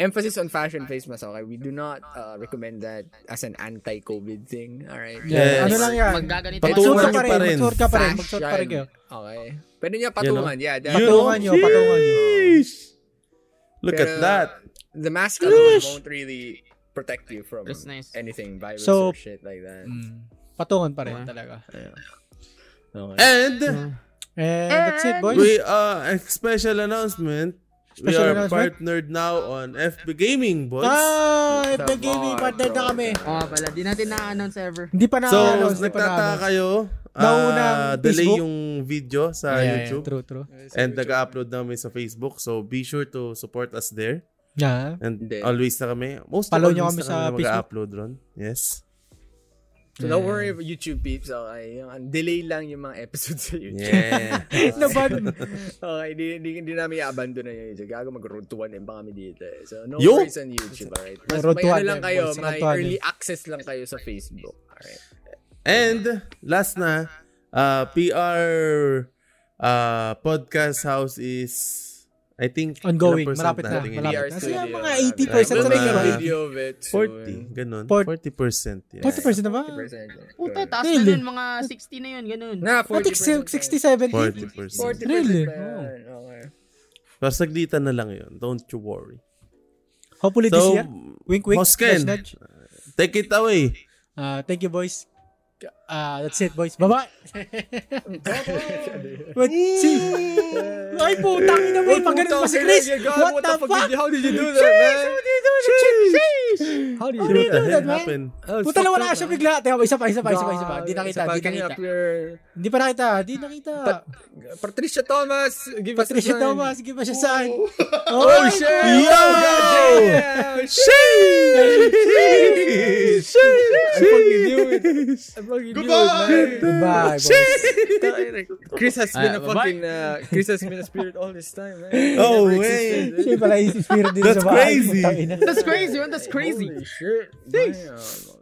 Emphasis on fashion face mask. Okay, we do not uh, recommend that as an anti-COVID thing. All right. Yeah. Yes. Ano lang yan? Maggaganito. Patungan nyo pa rin. Magsuot ka pa rin. Magsuot pa rin kayo. Okay. Pwede niya patungan. Yeah. that- Patungan nyo, patungan nyo. Look at Pero- that. The mask alone won't really protect you from That's nice. anything virus So- or shit like that. Mm. Patungan pa rin talaga. Okay. And And that's it, boys. we uh a special announcement. we Special are announcement? partnered now on FB Gaming, boys. Ah, Sa Epic Gaming, bar, partner na kami. Oh, pala. Di natin na-announce ever. Hindi pa na so, na nagtataka kayo, ah, delay Facebook? yung video sa Yeah, yeah, YouTube. True, true. And nag-upload namin sa Facebook. So, be sure to support us there. Yeah. And Hindi. always na kami. Most Follow nyo kami na sa kami Facebook. mag-upload ron. Yes. So don't worry about YouTube peeps. Okay. Yung, delay lang yung mga episodes sa YouTube. Yeah. Naban. okay, hindi, hindi, hindi namin i-abandon na yung YouTube. Gago mag-road to 1 pa kami dito eh. So, no Yo! worries on YouTube, alright? Mas Road may ano one lang kayo, boys. may early access lang kayo sa Facebook. Alright. And last na, uh, PR uh, podcast house is I think Ongoing. Malapit na. Malapit na. Kasi yung mga uh, 80% We'll sa make a mga video of it. 40, ganun. Fort- 40%. Yeah. 40% na ba? 40%. Puta, taas na Really? nun. Mga 60 na yun. Ganun. Na, I think 40%. 60, 70. 40%. 40%. Really? Okay. Pero saglitan na lang yun. Don't you worry. Hopefully this So, year. Wink, wink. Nudge, nudge. take it away. Uh, thank you, boys. Uh, that's it, boys. Bye-bye. What? See? Ay, putang ina mo. Pag ganun pa si Chris. What, the fuck? How did you do that, man? How do you do that, hell man? happened? Puta na wala siya bigla. Teka, isa pa, isa pa, isa pa, isa pa. Hindi nakita, hindi nakita. Hindi pa nakita, hindi nakita. Patricia Thomas, give us a Patricia. Thomas, give us a sign. Oh, shit! Yo! Yeah, Sheesh! I fucking knew it. I fucking knew it, man. Goodbye, boys. Chris has been a Ah, bye-bye. fucking uh, Chris has been a spirit all this time, man. Oh, Never way. existed. Siya pala yung spirit din That's sa bahay. crazy. That's crazy, man. That's crazy. Holy shit. Damn.